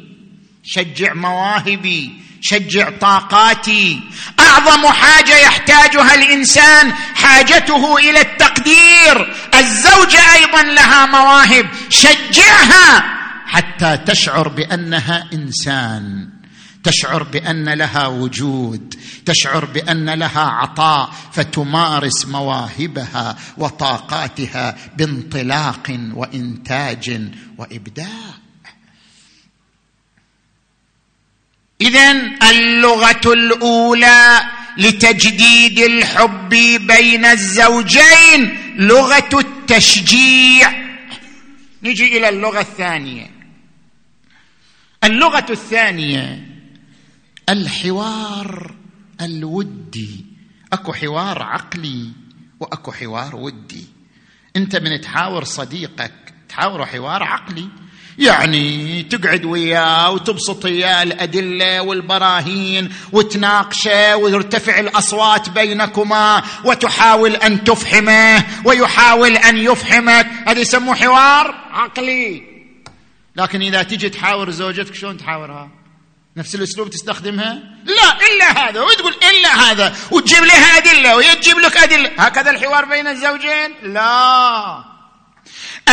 شجع مواهبي شجع طاقاتي. أعظم حاجة يحتاجها الإنسان حاجته إلى التقدير. الزوجه أيضا لها مواهب شجعها حتى تشعر بأنها إنسان تشعر بأن لها وجود تشعر بأن لها عطاء فتمارس مواهبها وطاقاتها بانطلاق وإنتاج وإبداع. اذا اللغة الأولى لتجديد الحب بين الزوجين لغة التشجيع. نجي إلى اللغة الثانية. اللغة الثانية الحوار الودي. أكو حوار عقلي وأكو حوار ودي. أنت من تحاور صديقك تحاوره حوار عقلي يعني تقعد وياه وتبسط اياه الأدلة والبراهين وتناقشه ويرتفع الأصوات بينكما وتحاول أن تفهمه ويحاول أن يفهمك هذا يسموه حوار عقلي لكن إذا تجي تحاور زوجتك شلون تحاورها؟ نفس الأسلوب تستخدمها؟ لا إلا هذا وتقول إلا هذا وتجيب لها أدلة وهي تجيب لك أدلة هكذا الحوار بين الزوجين؟ لا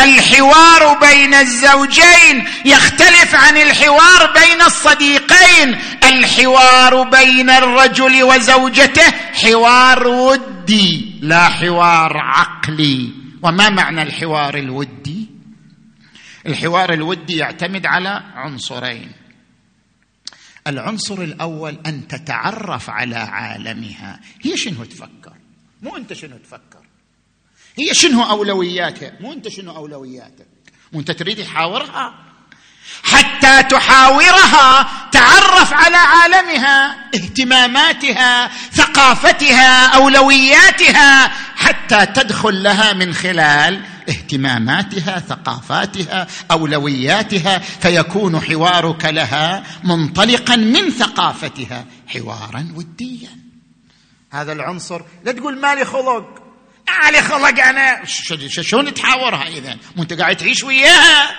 الحوار بين الزوجين يختلف عن الحوار بين الصديقين. الحوار بين الرجل وزوجته حوار ودي لا حوار عقلي. وما معنى الحوار الودي؟ الحوار الودي يعتمد على عنصرين. العنصر الأول أن تتعرف على عالمها. هي شنو تفكر؟ مو أنت شنو تفكر. هي شنو اولوياتها مو أنت شنو أولوياتك. مو أنت تريد تحاورها حتى تحاورها تعرف على عالمها اهتماماتها ثقافتها أولوياتها حتى تدخل لها من خلال اهتماماتها ثقافاتها أولوياتها فيكون حوارك لها منطلقا من ثقافتها حوارا وديا. هذا العنصر. لا تقول مالي خلق. علي خلق أنا. شلون تحاورها اذا مو أنت قاعد تعيش وياها.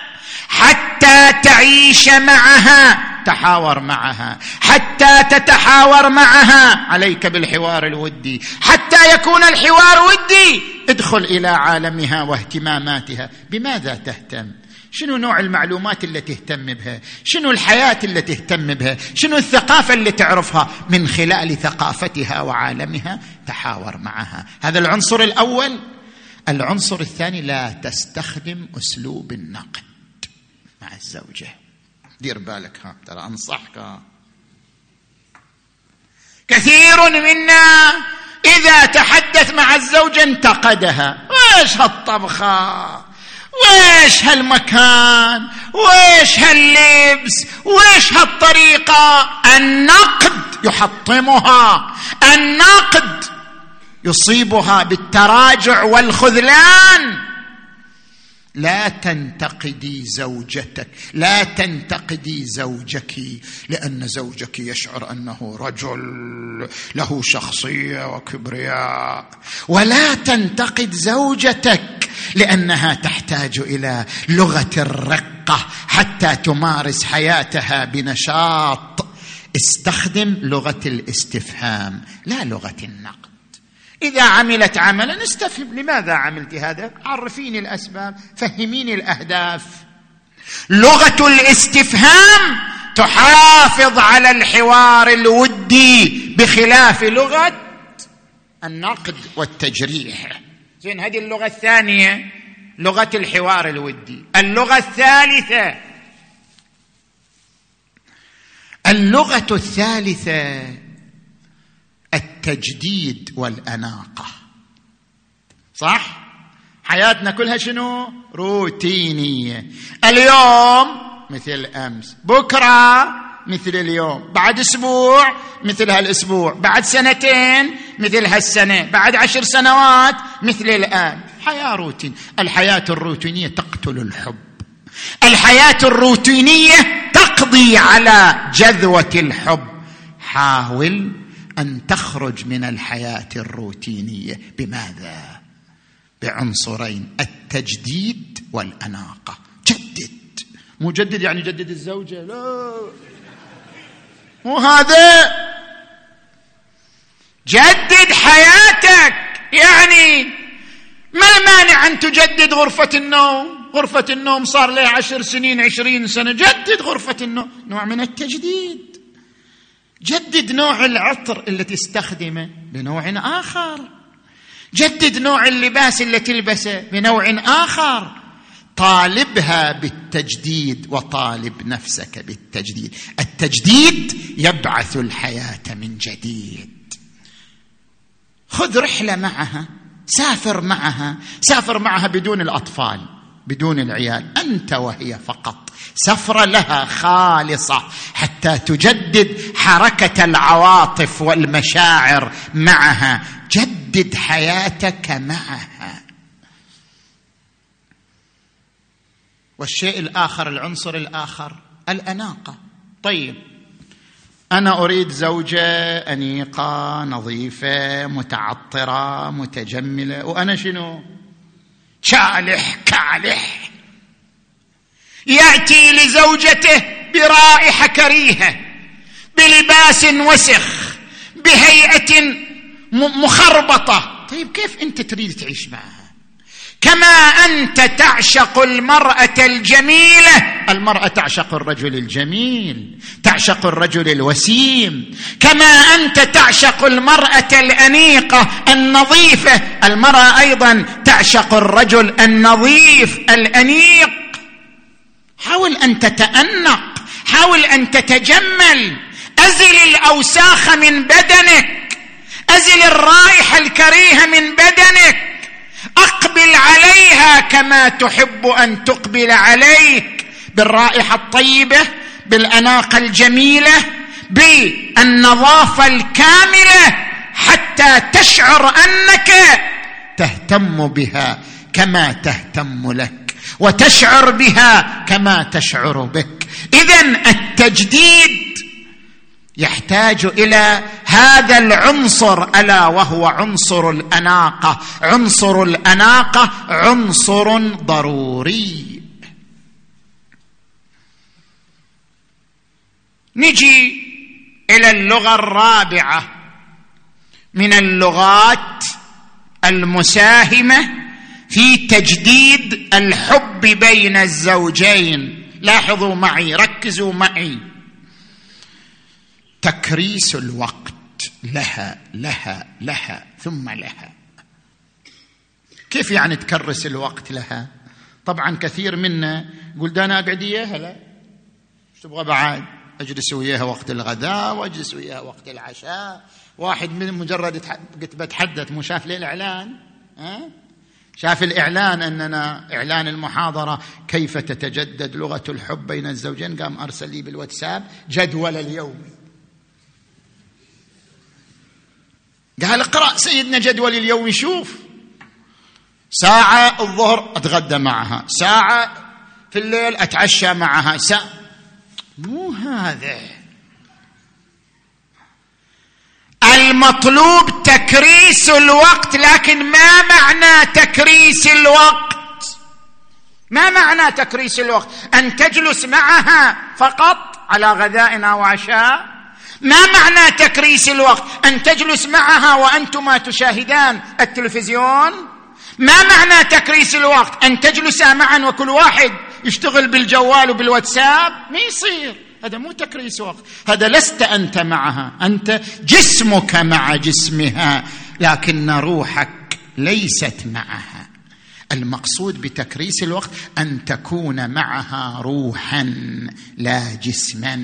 حتى تعيش معها. تحاور معها. حتى تتحاور معها. عليك بالحوار الودي. حتى يكون الحوار ودي. ادخل إلى عالمها واهتماماتها. بماذا تهتم؟ شنو نوع المعلومات اللي تهتم بها؟ شنو الحياة اللي تهتم بها؟ شنو الثقافة اللي تعرفها؟ من خلال ثقافتها وعالمها تحاور معها. هذا العنصر الأول. العنصر الثاني لا تستخدم أسلوب النقد مع الزوجة. دير بالك ها ترى أنصحك. ها. كثير منا إذا تحدث مع الزوجه انتقدها. إيش هالطبخة؟ ويش هالمكان؟ ويش هاللبس؟ ويش هالطريقة؟ النقد يحطمها. النقد يصيبها بالتراجع والخذلان. لا تنتقدي زوجتك لا تنتقدي زوجك لأن زوجك يشعر أنه رجل له شخصية وكبرياء. ولا تنتقد زوجتك لأنها تحتاج إلى لغة الرقة حتى تمارس حياتها بنشاط. استخدم لغة الاستفهام لا لغة النقد. إذا عملت عملا استفهم. لماذا عملت هذا؟ عرفيني الأسباب فهميني الأهداف. لغة الاستفهام تحافظ على الحوار الودي بخلاف لغة النقد والتجريح. زين هذه اللغة الثانية لغة الحوار الودي. اللغة الثالثة اللغة الثالثة التجديد والأناقة. صح؟ حياتنا كلها شنو؟ روتينية. اليوم مثل أمس. بكرة مثل اليوم. بعد أسبوع مثل هالأسبوع. بعد سنتين مثل هالسنة. بعد عشر سنوات مثل الآن. حياة روتين. الحياة الروتينية تقتل الحب. الحياة الروتينية تقضي على جذوة الحب. حاول أن تخرج من الحياة الروتينية. بماذا؟ بعنصرين التجديد والأناقة. جدد. مجدد يعني جدد الزوجة لا. مو هذا. جدد حياتك. يعني ما المانع أن تجدد غرفة النوم؟ غرفة النوم صار لها عشر سنين عشرين سنة. جدد غرفة النوم. نوع من التجديد. جدد نوع العطر اللي تستخدمه بنوع آخر. جدد نوع اللباس اللي تلبسه بنوع آخر. طالبها بالتجديد وطالب نفسك بالتجديد. التجديد يبعث الحياة من جديد. خذ رحلة معها سافر معها سافر معها بدون الأطفال بدون العيال أنت وهي فقط. سفرة لها خالصة حتى تجدد حركة العواطف والمشاعر معها. جدد حياتك معها. والشيء الآخر العنصر الآخر الأناقة. طيب أنا أريد زوجة أنيقة نظيفة متعطرة متجملة. وأنا شنو؟ كالح كالح. يأتي لزوجته برائحة كريهة بلباس وسخ بهيئة مخربطة. طيب كيف أنت تريد تعيش معها؟ كما أنت تعشق المرأة الجميلة. المرأة تعشق الرجل الجميل تعشق الرجل الوسيم. كما أنت تعشق المرأة الأنيقة النظيفة. المرأة أيضا تعشق الرجل النظيف الأنيق. حاول أن تتأنق حاول أن تتجمل. أزل الأوساخ من بدنك. أزل الرائحة الكريهة من بدنك. أقبل عليها كما تحب أن تقبل عليك. بالرائحة الطيبة بالأناقة الجميلة بالنظافة الكاملة حتى تشعر أنك تهتم بها كما تهتم لك. وتشعر بها كما تشعر بك. اذا التجديد يحتاج إلى هذا العنصر ألا وهو عنصر الأناقة. عنصر الأناقة عنصر ضروري. نجي إلى اللغة الرابعة من اللغات المساهمة في تجديد الحب بين الزوجين. لاحظوا معي ركزوا معي. تكريس الوقت. لها لها لها ثم لها. كيف يعني تكرس الوقت لها؟ طبعا كثير منا يقول ده أنا أقعد إياها. لا. إيش تبغى بعد؟ أجلس وياها وقت الغداء وأجلس وياها وقت العشاء. واحد من مجرد قلت بتحدث مو شاف لي الإعلان؟ ها؟ شاف الإعلان أننا إعلان المحاضرة كيف تتجدد لغة الحب بين الزوجين؟ قام أرسل لي بالواتساب جدول اليومي قال اقرأ سيدنا جدول اليوم يشوف ساعة الظهر أتغدى معها ساعة في الليل أتعشى معها ساعة مو هذا. المطلوب تكريس الوقت لكن ما معنى تكريس الوقت؟ ما معنى تكريس الوقت؟ أن تجلس معها فقط على غداء وعشاء؟ ما معنى تكريس الوقت؟ أن تجلس معها وأنتما تشاهدان التلفزيون؟ ما معنى تكريس الوقت؟ أن تجلسا معا وكل واحد يشتغل بالجوال وبالواتساب؟ ما يصير. هذا مو تكريس وقت هذا لست أنت معها. أنت جسمك مع جسمها لكن روحك ليست معها. المقصود بتكريس الوقت أن تكون معها روحا لا جسما.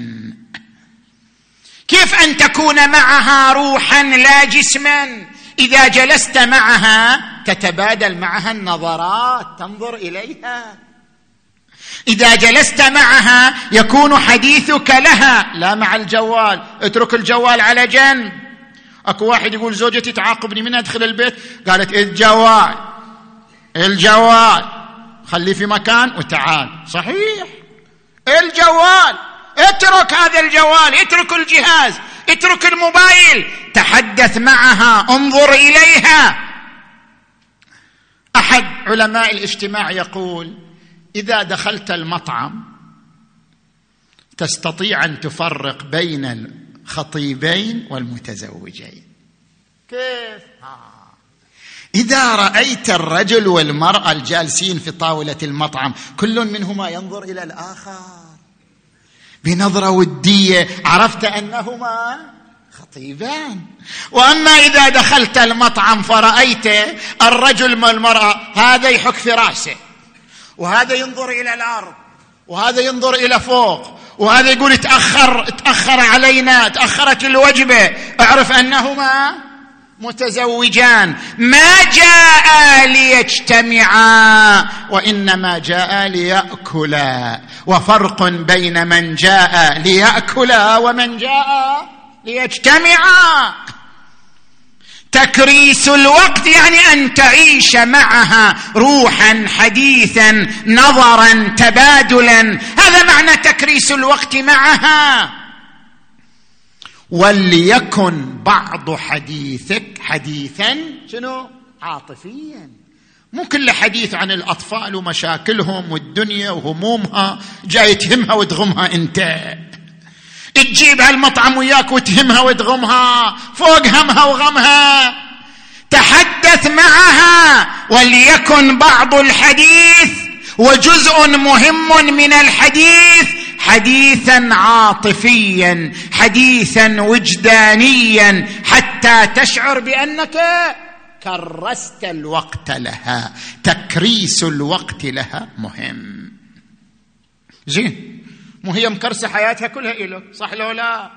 كيف أن تكون معها روحا لا جسما؟ إذا جلست معها تتبادل معها النظرات تنظر إليها. إذا جلست معها يكون حديثك لها. لا مع الجوال. اترك الجوال على جنب. أكو واحد يقول زوجتي تعاقبني من أدخل البيت؟ قالت الجوال. الجوال. خليه في مكان وتعال. صحيح. الجوال. اترك هذا الجوال. اترك الجهاز. اترك الموبايل. تحدث معها. انظر إليها. أحد علماء الاجتماع يقول إذا دخلت المطعم تستطيع أن تفرق بين الخطيبين والمتزوجين. كيف؟ إذا رأيت الرجل والمرأة الجالسين في طاولة المطعم كل منهما ينظر إلى الآخر. بنظرة ودية عرفت أنهما خطيبان. وأما إذا دخلت المطعم فرأيت الرجل والمرأة هذا يحك في رأسه. وهذا ينظر إلى الأرض وهذا ينظر إلى فوق وهذا يقول تاخر تاخر علينا تأخرت الوجبه أعرف أنهما متزوجان. ما جاء ليجتمعا وإنما جاء ليأكلا. وفرق بين من جاء ليأكلا ومن جاء ليجتمعا. تكريس الوقت يعني أن تعيش معها روحا حديثا نظرا تبادلا. هذا معنى تكريس الوقت معها. وليكن بعض حديثك حديثا شنو؟ عاطفيا. مو كل حديث عن الأطفال ومشاكلهم والدنيا وهمومها جاي تهمها وتغمها أنت. تجيب هالمطعم وياك وتهمها وتغمها فوق همها وغمها. تحدث معها وليكن بعض الحديث وجزء مهم من الحديث حديثا عاطفيا حديثا وجدانيا حتى تشعر بأنك كرست الوقت لها. تكريس الوقت لها مهم. زين. مو هي مكرسة حياتها كلها إلك صح لو لا؟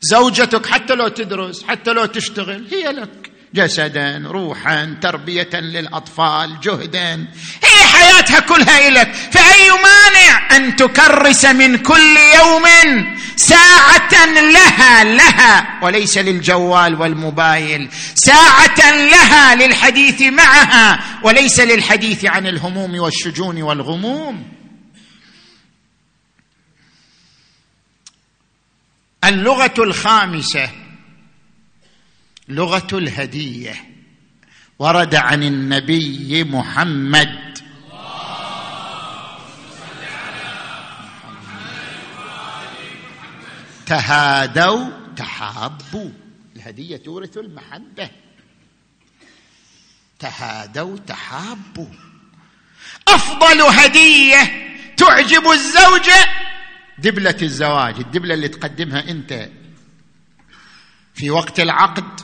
زوجتك حتى لو تدرس حتى لو تشتغل هي لك. جسدا روحا تربيه للأطفال جهدا هي حياتها كلها لك فأي مانع أن تكرس من كل يوم ساعة لها لها وليس للجوال والموبايل. ساعة لها للحديث معها وليس للحديث عن الهموم والشجون والغموم. اللغة الخامسة لغة الهدية. ورد عن النبي محمد. تهادوا تحابوا. الهدية تورث المحبة. تهادوا تحابوا. أفضل هدية تعجب الزوجة دبلة الزواج الدبلة اللي تقدمها أنت. في وقت العقد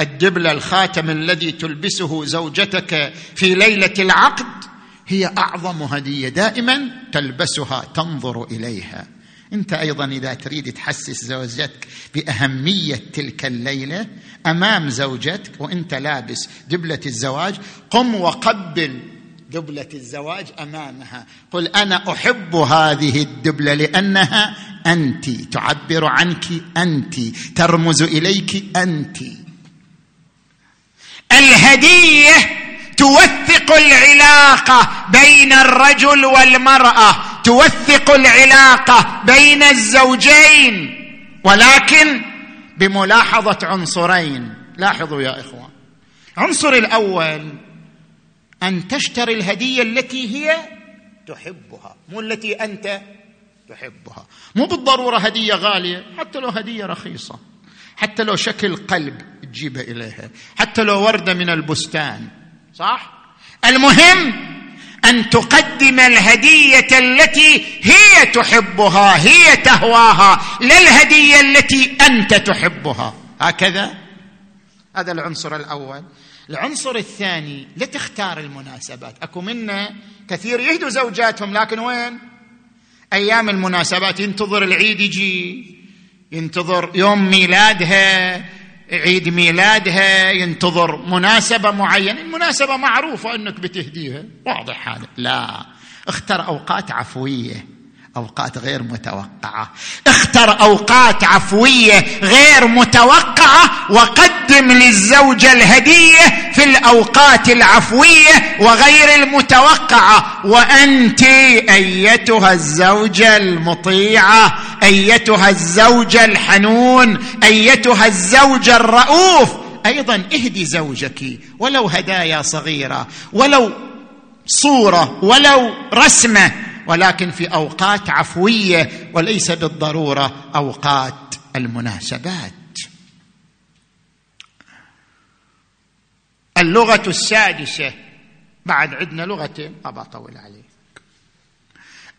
الدبلة الخاتم الذي تلبسه زوجتك في ليلة العقد هي أعظم هدية دائما تلبسها تنظر إليها. أنت أيضا إذا تريد تحسس زوجتك بأهمية تلك الليلة أمام زوجتك وأنت لابس دبلة الزواج قم وقبل دبلة الزواج أمامها. قل أنا أحب هذه الدبلة لأنها أنت. تعبر عنك أنت. ترمز إليك أنت. الهدية توثق العلاقة بين الرجل والمرأة. توثق العلاقة بين الزوجين. ولكن بملاحظة عنصرين. لاحظوا يا إخوان. العنصر الأول أن تشتري الهدية التي هي تحبها مو التي أنت تحبها. مو بالضرورة هدية غالية حتى لو هدية رخيصة حتى لو شكل قلب تجيبها إليها حتى لو وردة من البستان صح؟ المهم أن تقدم الهدية التي هي تحبها هي تهواها لا الهديه التي أنت تحبها. هكذا؟ هذا العنصر الأول. العنصر الثاني لا تختار المناسبات. أكو منا كثير يهدوا زوجاتهم لكن وين؟ أيام المناسبات ينتظر العيد يجي ينتظر يوم ميلادها عيد ميلادها ينتظر مناسبة معينة. المناسبة معروفة أنك بتهديها. واضح هذا؟ لا. اختر أوقات عفوية. أوقات غير متوقعة. اختر أوقات عفوية غير متوقعة وقدم للزوجه الهدية في الأوقات العفوية وغير المتوقعة. وأنت أيتها الزوجة المطيعة أيتها الزوجه الحنون أيتها الزوجه الرؤوف. أيضا اهدي زوجك ولو هدايا صغيرة ولو صورة ولو رسمة. ولكن في أوقات عفوية وليس بالضرورة أوقات المناسبات. اللغة السادسة بعد عندنا لغتين ما بطول عليك.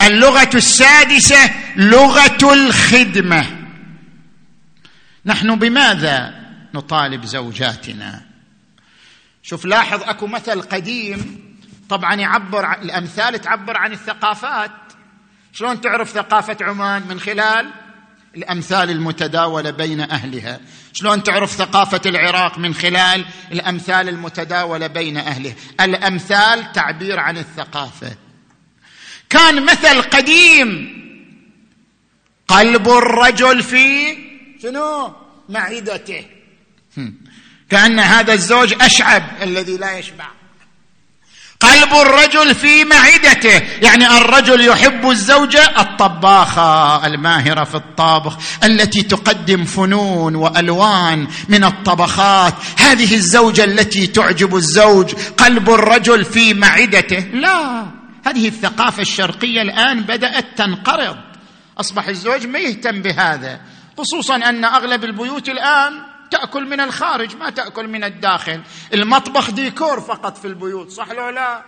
اللغة السادسة لغة الخدمة. نحن بماذا نطالب زوجاتنا؟ شوف لاحظ أكو مثل قديم طبعا يعبر الأمثال تعبر عن الثقافات. شلون تعرف ثقافة عمان من خلال الأمثال المتداولة بين أهلها؟ شلون تعرف ثقافة العراق من خلال الأمثال المتداولة بين أهلها؟ الأمثال تعبير عن الثقافة. كان مثل قديم. قلب الرجل في شنو؟ معدته. كأن هذا الزوج أشعب الذي لا يشبع. قلب الرجل في معدته. يعني الرجل يحب الزوجه الطباخة الماهرة في الطبخ التي تقدم فنون وألوان من الطبخات. هذه الزوجة التي تعجب الزوج. قلب الرجل في معدته. لا هذه الثقافة الشرقية الآن بدأت تنقرض. أصبح الزوج ما يهتم بهذا خصوصا أن أغلب البيوت الآن تأكل من الخارج ما تأكل من الداخل. المطبخ ديكور فقط في البيوت صح لو لا؟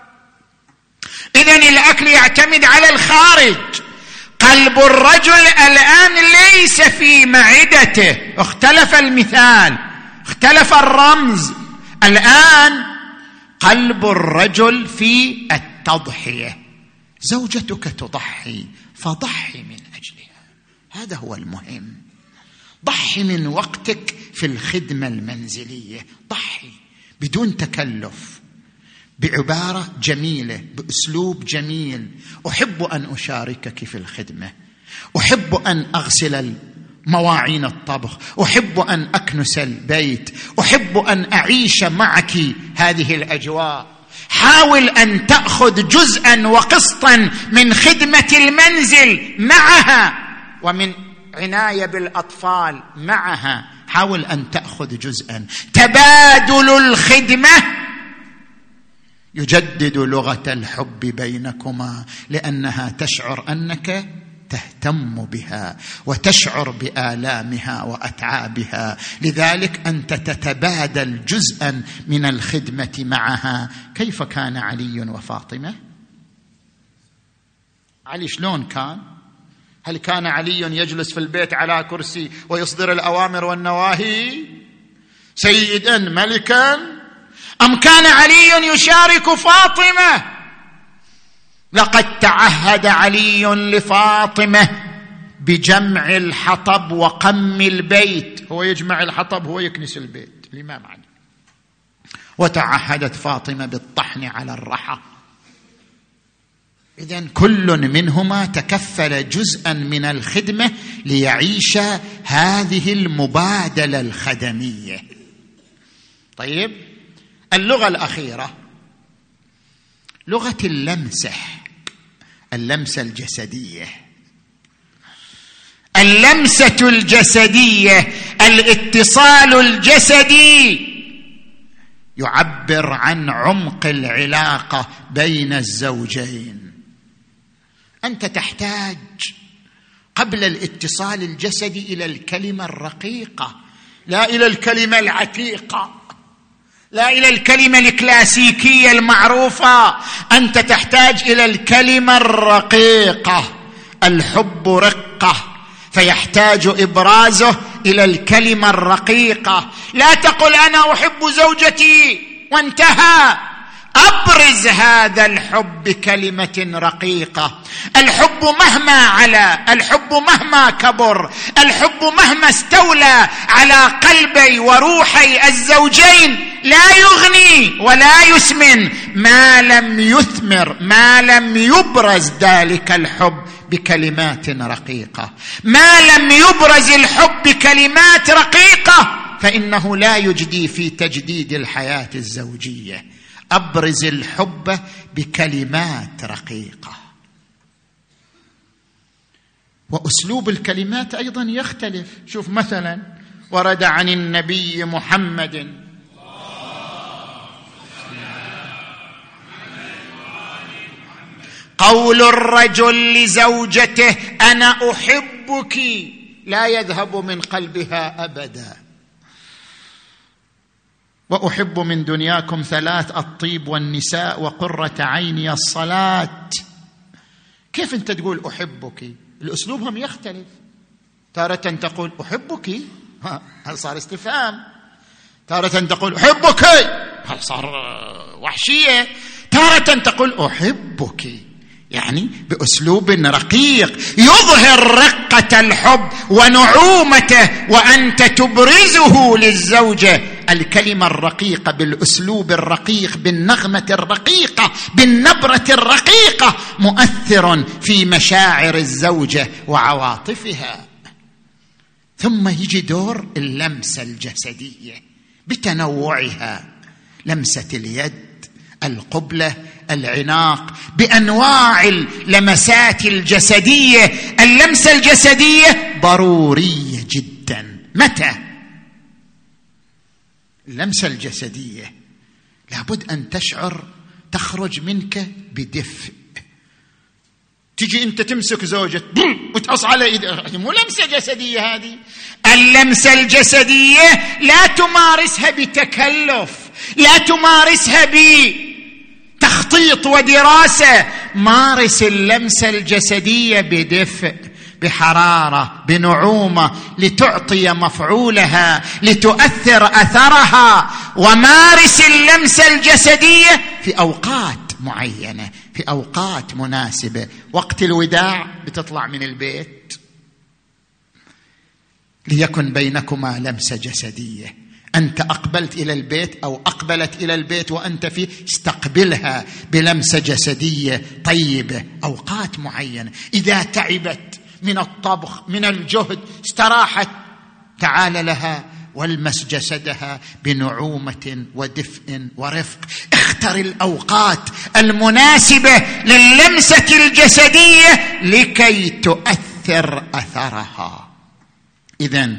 اذا الأكل يعتمد على الخارج. قلب الرجل الآن ليس في معدته. اختلف المثال اختلف الرمز. الآن قلب الرجل في التضحية. زوجتك تضحي فضحي من أجلها. هذا هو المهم. ضحي من وقتك في الخدمة المنزلية. ضحي بدون تكلف بعبارة جميلة بأسلوب جميل. أحب أن أشاركك في الخدمة. أحب أن أغسل مواعين الطبخ. أحب أن أكنس البيت. أحب أن أعيش معك هذه الأجواء. حاول أن تأخذ جزءا وقسطا من خدمة المنزل معها. ومن عناية بالأطفال معها حاول أن تأخذ جزءا. تبادل الخدمة يجدد لغة الحب بينكما لأنها تشعر أنك تهتم بها وتشعر بآلامها وأتعابها. لذلك أنت تتبادل جزءا من الخدمة معها. كيف كان علي وفاطمة؟ علي شلون كان؟ هل كان علي يجلس في البيت على كرسي ويصدر الأوامر والنواهي؟ سيدا ملكا؟ أم كان علي يشارك فاطمة؟ لقد تعهد علي لفاطمة بجمع الحطب وقم البيت. هو يجمع الحطب هو يكنس البيت. الامام علي وتعهدت فاطمة بالطحن على الرحى. اذا كل منهما تكفل جزءا من الخدمة ليعيش هذه المبادلة الخدمية. طيب اللغة الأخيرة لغة اللمسة اللمسة الجسدية. اللمسة الجسدية الاتصال الجسدي يعبر عن عمق العلاقة بين الزوجين. أنت تحتاج قبل الاتصال الجسدي إلى الكلمة الرقيقة لا إلى الكلمة العتيقة لا إلى الكلمة الكلاسيكية المعروفة أنت تحتاج إلى الكلمة الرقيقة الحب رقة فيحتاج إبرازه إلى الكلمة الرقيقة. لا تقل أنا أحب زوجتي وانتهى. أبرز هذا الحب بكلمة رقيقة. الحب مهما علا الحب مهما كبر الحب مهما استولى على قلبي وروحي الزوجين لا يغني ولا يسمن. ما لم يثمر ما لم يبرز ذلك الحب بكلمات رقيقة. ما لم يبرز الحب بكلمات رقيقة فإنه لا يجدي في تجديد الحياة الزوجية. أبرز الحب بكلمات رقيقة. وأسلوب الكلمات أيضا يختلف. شوف مثلا ورد عن النبي محمد. قول الرجل لزوجته أنا أحبك لا يذهب من قلبها ابدا. وأحب من دنياكم ثلاث الطيب والنساء وقرة عيني الصلاة. كيف أنت تقول أحبك؟ الاسلوبهم يختلف. تارة تقول أحبك هل صار استفهام؟ تارة تقول أحبك هل صار وحشية؟ تارة تقول أحبك يعني بأسلوب رقيق يظهر رقة الحب ونعومته وأنت تبرزه للزوجة. الكلمة الرقيقة بالأسلوب الرقيق بالنغمة الرقيقة بالنبرة الرقيقة مؤثر في مشاعر الزوجة وعواطفها. ثم يجي دور اللمسة الجسدية بتنوعها لمسة اليد القبلة العناق بأنواع اللمسات الجسدية. اللمسة الجسدية ضرورية جدا. متى؟ اللمسة الجسدية. لابد أن تشعر تخرج منك بدفء. تجي أنت تمسك زوجة وتقص على ايدها مو لمسة جسدية هذه. اللمسة الجسدية لا تمارسها بتكلف لا تمارسها بتخطيط ودراسة. مارس اللمسة الجسدية بدفء. بحرارة بنعومة لتعطي مفعولها لتؤثر أثرها ومارس اللمسه الجسدية في أوقات معينة في أوقات مناسبة. وقت الوداع بتطلع من البيت. ليكن بينكما لمسه جسدية. أنت أقبلت إلى البيت أو أقبلت إلى البيت وأنت فيه استقبلها بلمسة جسدية طيبة أوقات معينة. إذا تعبت من الطبخ من الجهد استراحت. تعال لها والمس جسدها بنعومة ودفء ورفق. اختر الأوقات المناسبة للمسة الجسدية لكي تؤثر أثرها. اذا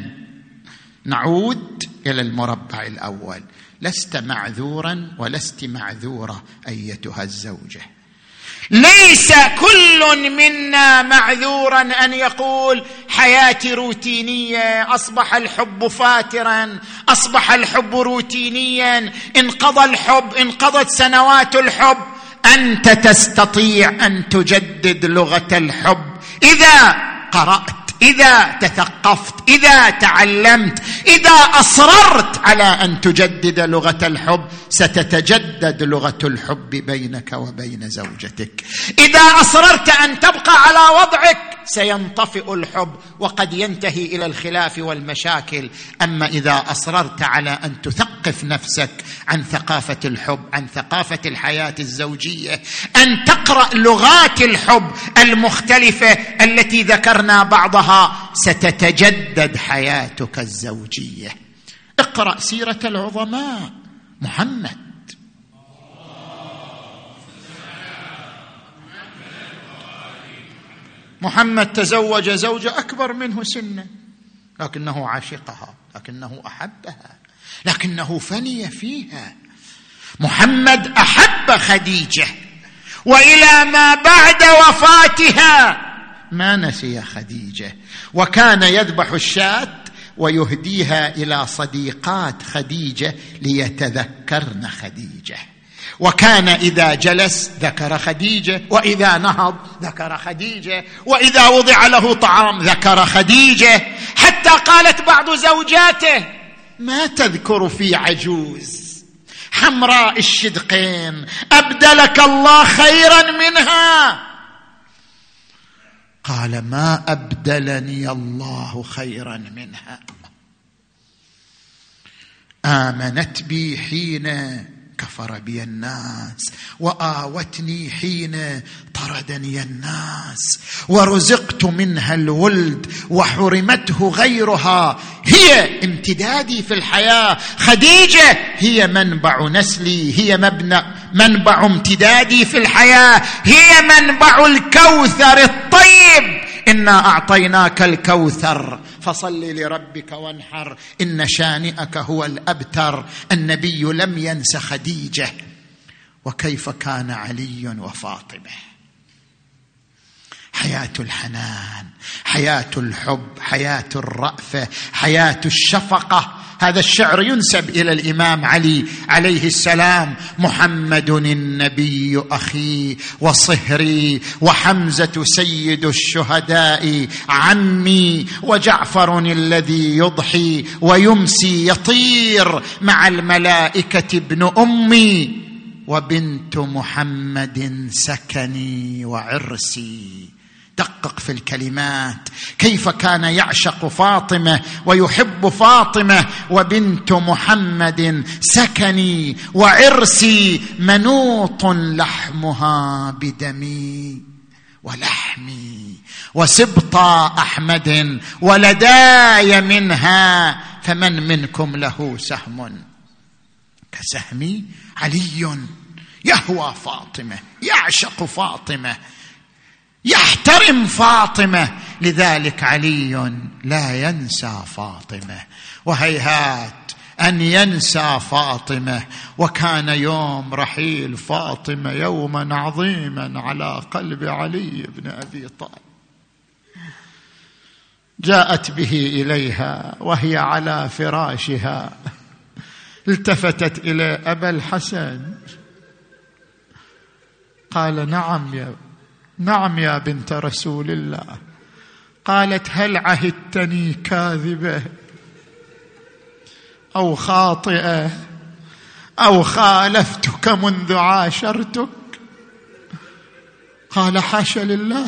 نعود إلى المربع الأول. لست معذورا ولست معذورة أيتها الزوجة. ليس كل منا معذورا أن يقول حياتي روتينية أصبح الحب فاترا أصبح الحب روتينيا انقضى الحب انقضت سنوات الحب. أنت تستطيع أن تجدد لغة الحب. إذا قرأت إذا تثقفت إذا تعلمت إذا أصررت على أن تجدد لغة الحب ستتجدد لغة الحب بينك وبين زوجتك. إذا أصررت أن تبقى على وضعك سينطفئ الحب وقد ينتهي إلى الخلاف والمشاكل. أما إذا أصررت على أن تثقف نفسك عن ثقافة الحب عن ثقافة الحياة الزوجية أن تقرأ لغات الحب المختلفة التي ذكرنا بعضها ستتجدد حياتك الزوجية. اقرأ سيرة العظماء. محمد. محمد تزوج زوجة أكبر منه سنا. لكنه عاشقها لكنه أحبها لكنه فني فيها. محمد أحب خديجة وإلى ما بعد وفاتها ما نسي خديجة. وكان يذبح الشاة ويهديها إلى صديقات خديجة ليتذكرن خديجة. وكان إذا جلس ذكر خديجة وإذا نهض ذكر خديجة وإذا وضع له طعام ذكر خديجة. حتى قالت بعض زوجاته ما تذكر في عجوز حمراء الشدقين أبدلك الله خيرا منها. قال ما أبدلني الله خيرا منها. آمنت بي حين كفر بي الناس وآوتني حين طردني الناس. ورزقت منها الولد وحرمته غيرها. هي امتدادي في الحياة. خديجة هي منبع نسلي هي مبنى منبع امتدادي في الحياة. هي منبع الكوثر الطيب. إنا أعطيناك الكوثر. فصل لربك وانحر. إن شانئك هو الأبتر. النبي لم ينس خديجة. وكيف كان علي وفاطمة؟ حياة الحنان حياة الحب حياة الرأفة حياة الشفقة. هذا الشعر ينسب إلى الإمام علي عليه السلام محمد النبي أخي وصهري وحمزة سيد الشهداء عمي وجعفر الذي يضحي ويمسي يطير مع الملائكة ابن أمي وبنت محمد سكني وعرسي دقق في الكلمات. كيف كان يعشق فاطمة ويحب فاطمة وبنت محمد سكني وعرسي منوط لحمها بدمي ولحمي وسبط أحمد ولداي منها فمن منكم له سهم. كسهمي علي يهوى فاطمة يعشق فاطمة. يحترم فاطمة. لذلك علي لا ينسى فاطمة. وهيهات أن ينسى فاطمة. وكان يوم رحيل فاطمة يوما عظيما على قلب علي بن أبي طالب. جاءت به إليها وهي على فراشها. التفتت إلى أبا الحسن. قال نعم يا نعم يا بنت رسول الله. قالت هل عهدتني كاذبة أو خاطئة أو خالفتك منذ عاشرتك؟ قال حاش لله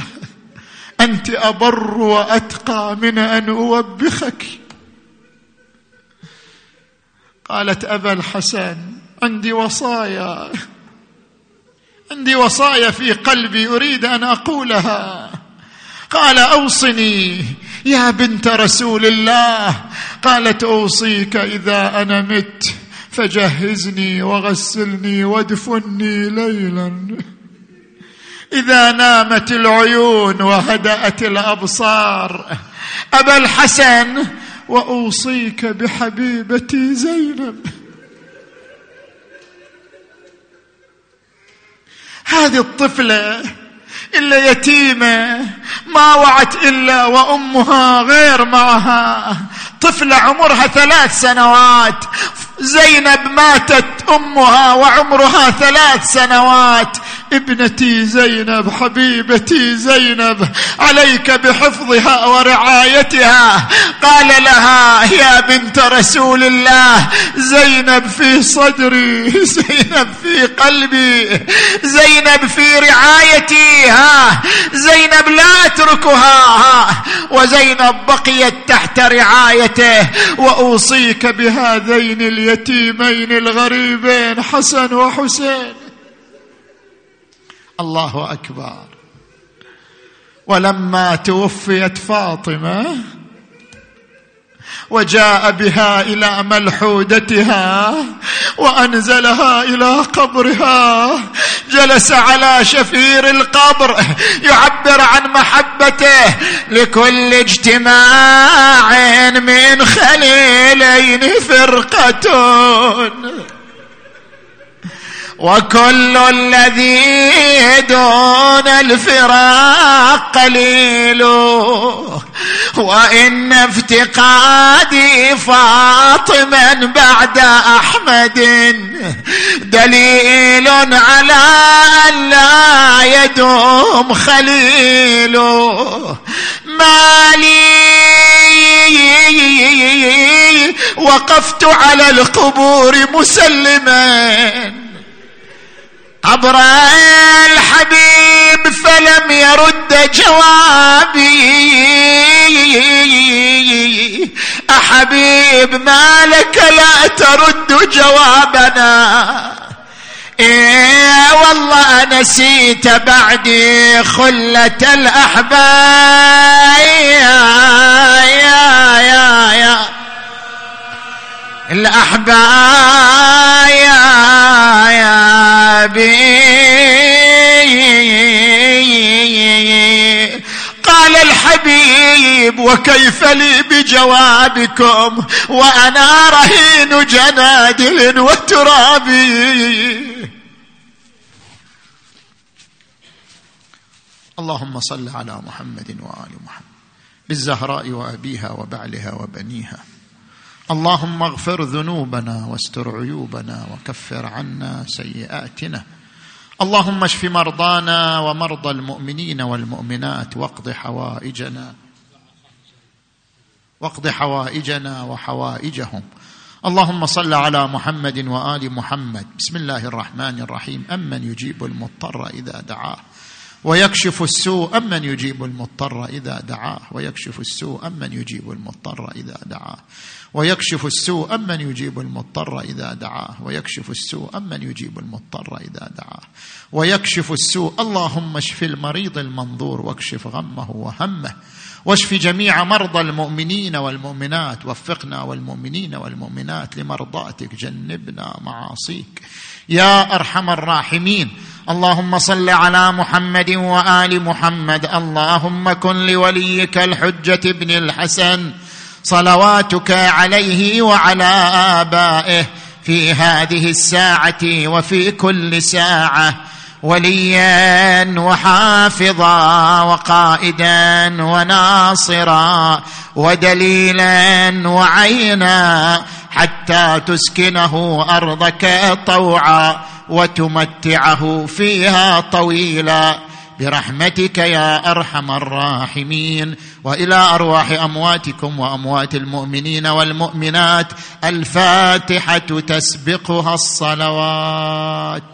أنت أبر وأتقى من أن أوبخك. قالت أبا الحسن عندي وصايا. عندي وصايا في قلبي أريد أن أقولها. قال أوصني يا بنت رسول الله. قالت أوصيك إذا أنا مت فجهزني وغسلني وادفني ليلا. إذا نامت العيون وهدأت الأبصار أبا الحسن وأوصيك بحبيبتي زينب. هذه الطفلة إلا يتيمة ما وعت إلا وأمها غير معها. طفلة عمرها ثلاث سنوات. زينب ماتت أمها وعمرها ثلاث سنوات. ابنتي زينب حبيبتي زينب عليك بحفظها ورعايتها. قال لها يا بنت رسول الله زينب في صدري زينب في قلبي زينب في رعايتي. ها زينب لا أتركها. ها وزينب بقيت تحت رعايته. وأوصيك بهذين اليتيمين الغريبين حسن وحسين. الله أكبر. ولما توفيت فاطمة وجاء بها إلى ملحودتها وأنزلها إلى قبرها. جلس على شفير القبر يعبر عن محبته لكل اجتماع من خليلين فرقة. وكل الذي دون الفراق قليل وإن افتقادي فاطما بعد أحمد. دليل على أن لا يدوم خليله ما لي وقفت على القبور مسلما. عبر الحبيب فلم يرد جوابي. أحبيب ما لك لا ترد جوابنا. إيه والله نسيت بعدي خلة الأحباب الأحباب يا يا بي قال الحبيب وكيف لي بجوابكم وأنا رهين جنادل وترابي اللهم صل على محمد وآل محمد بالزهراء وأبيها وبعلها وبنيها اللهم اغفر ذنوبنا واستر عيوبنا وكفر عنا سيئاتنا. اللهم اشف مرضانا ومرضى المؤمنين والمؤمنات واقض حوائجنا. واقض حوائجنا وحوائجهم. اللهم صل على محمد وآل محمد. بسم الله الرحمن الرحيم. أمن يجيب المضطر إذا دعاه. ويكشف السوء. أمن يجيب المضطر إذا دعاه. ويكشف السوء. أمن يجيب المضطر إذا دعاه. ويكشف السوء أمن يجيب المضطر إذا دعاه. ويكشف السوء أمن يجيب المضطر إذا دعاه. ويكشف السوء اللهم اشف المريض المنظور واكشف غمه وهمه. واشف جميع مرضى المؤمنين والمؤمنات. وفقنا والمؤمنين والمؤمنات لمرضاتك. جنبنا معاصيك. يا أرحم الراحمين. اللهم صل على محمد وآل محمد. اللهم كن لوليك الحجة ابن الحسن. صلواتك عليه وعلى آبائه في هذه الساعة وفي كل ساعة وليا وحافظا وقائدا وناصرا ودليلا وعينا حتى تسكنه أرضك طوعا وتمتعه فيها طويلا. برحمتك يا أرحم الراحمين وإلى أرواح أمواتكم وأموات المؤمنين والمؤمنات الفاتحة تسبقها الصلوات.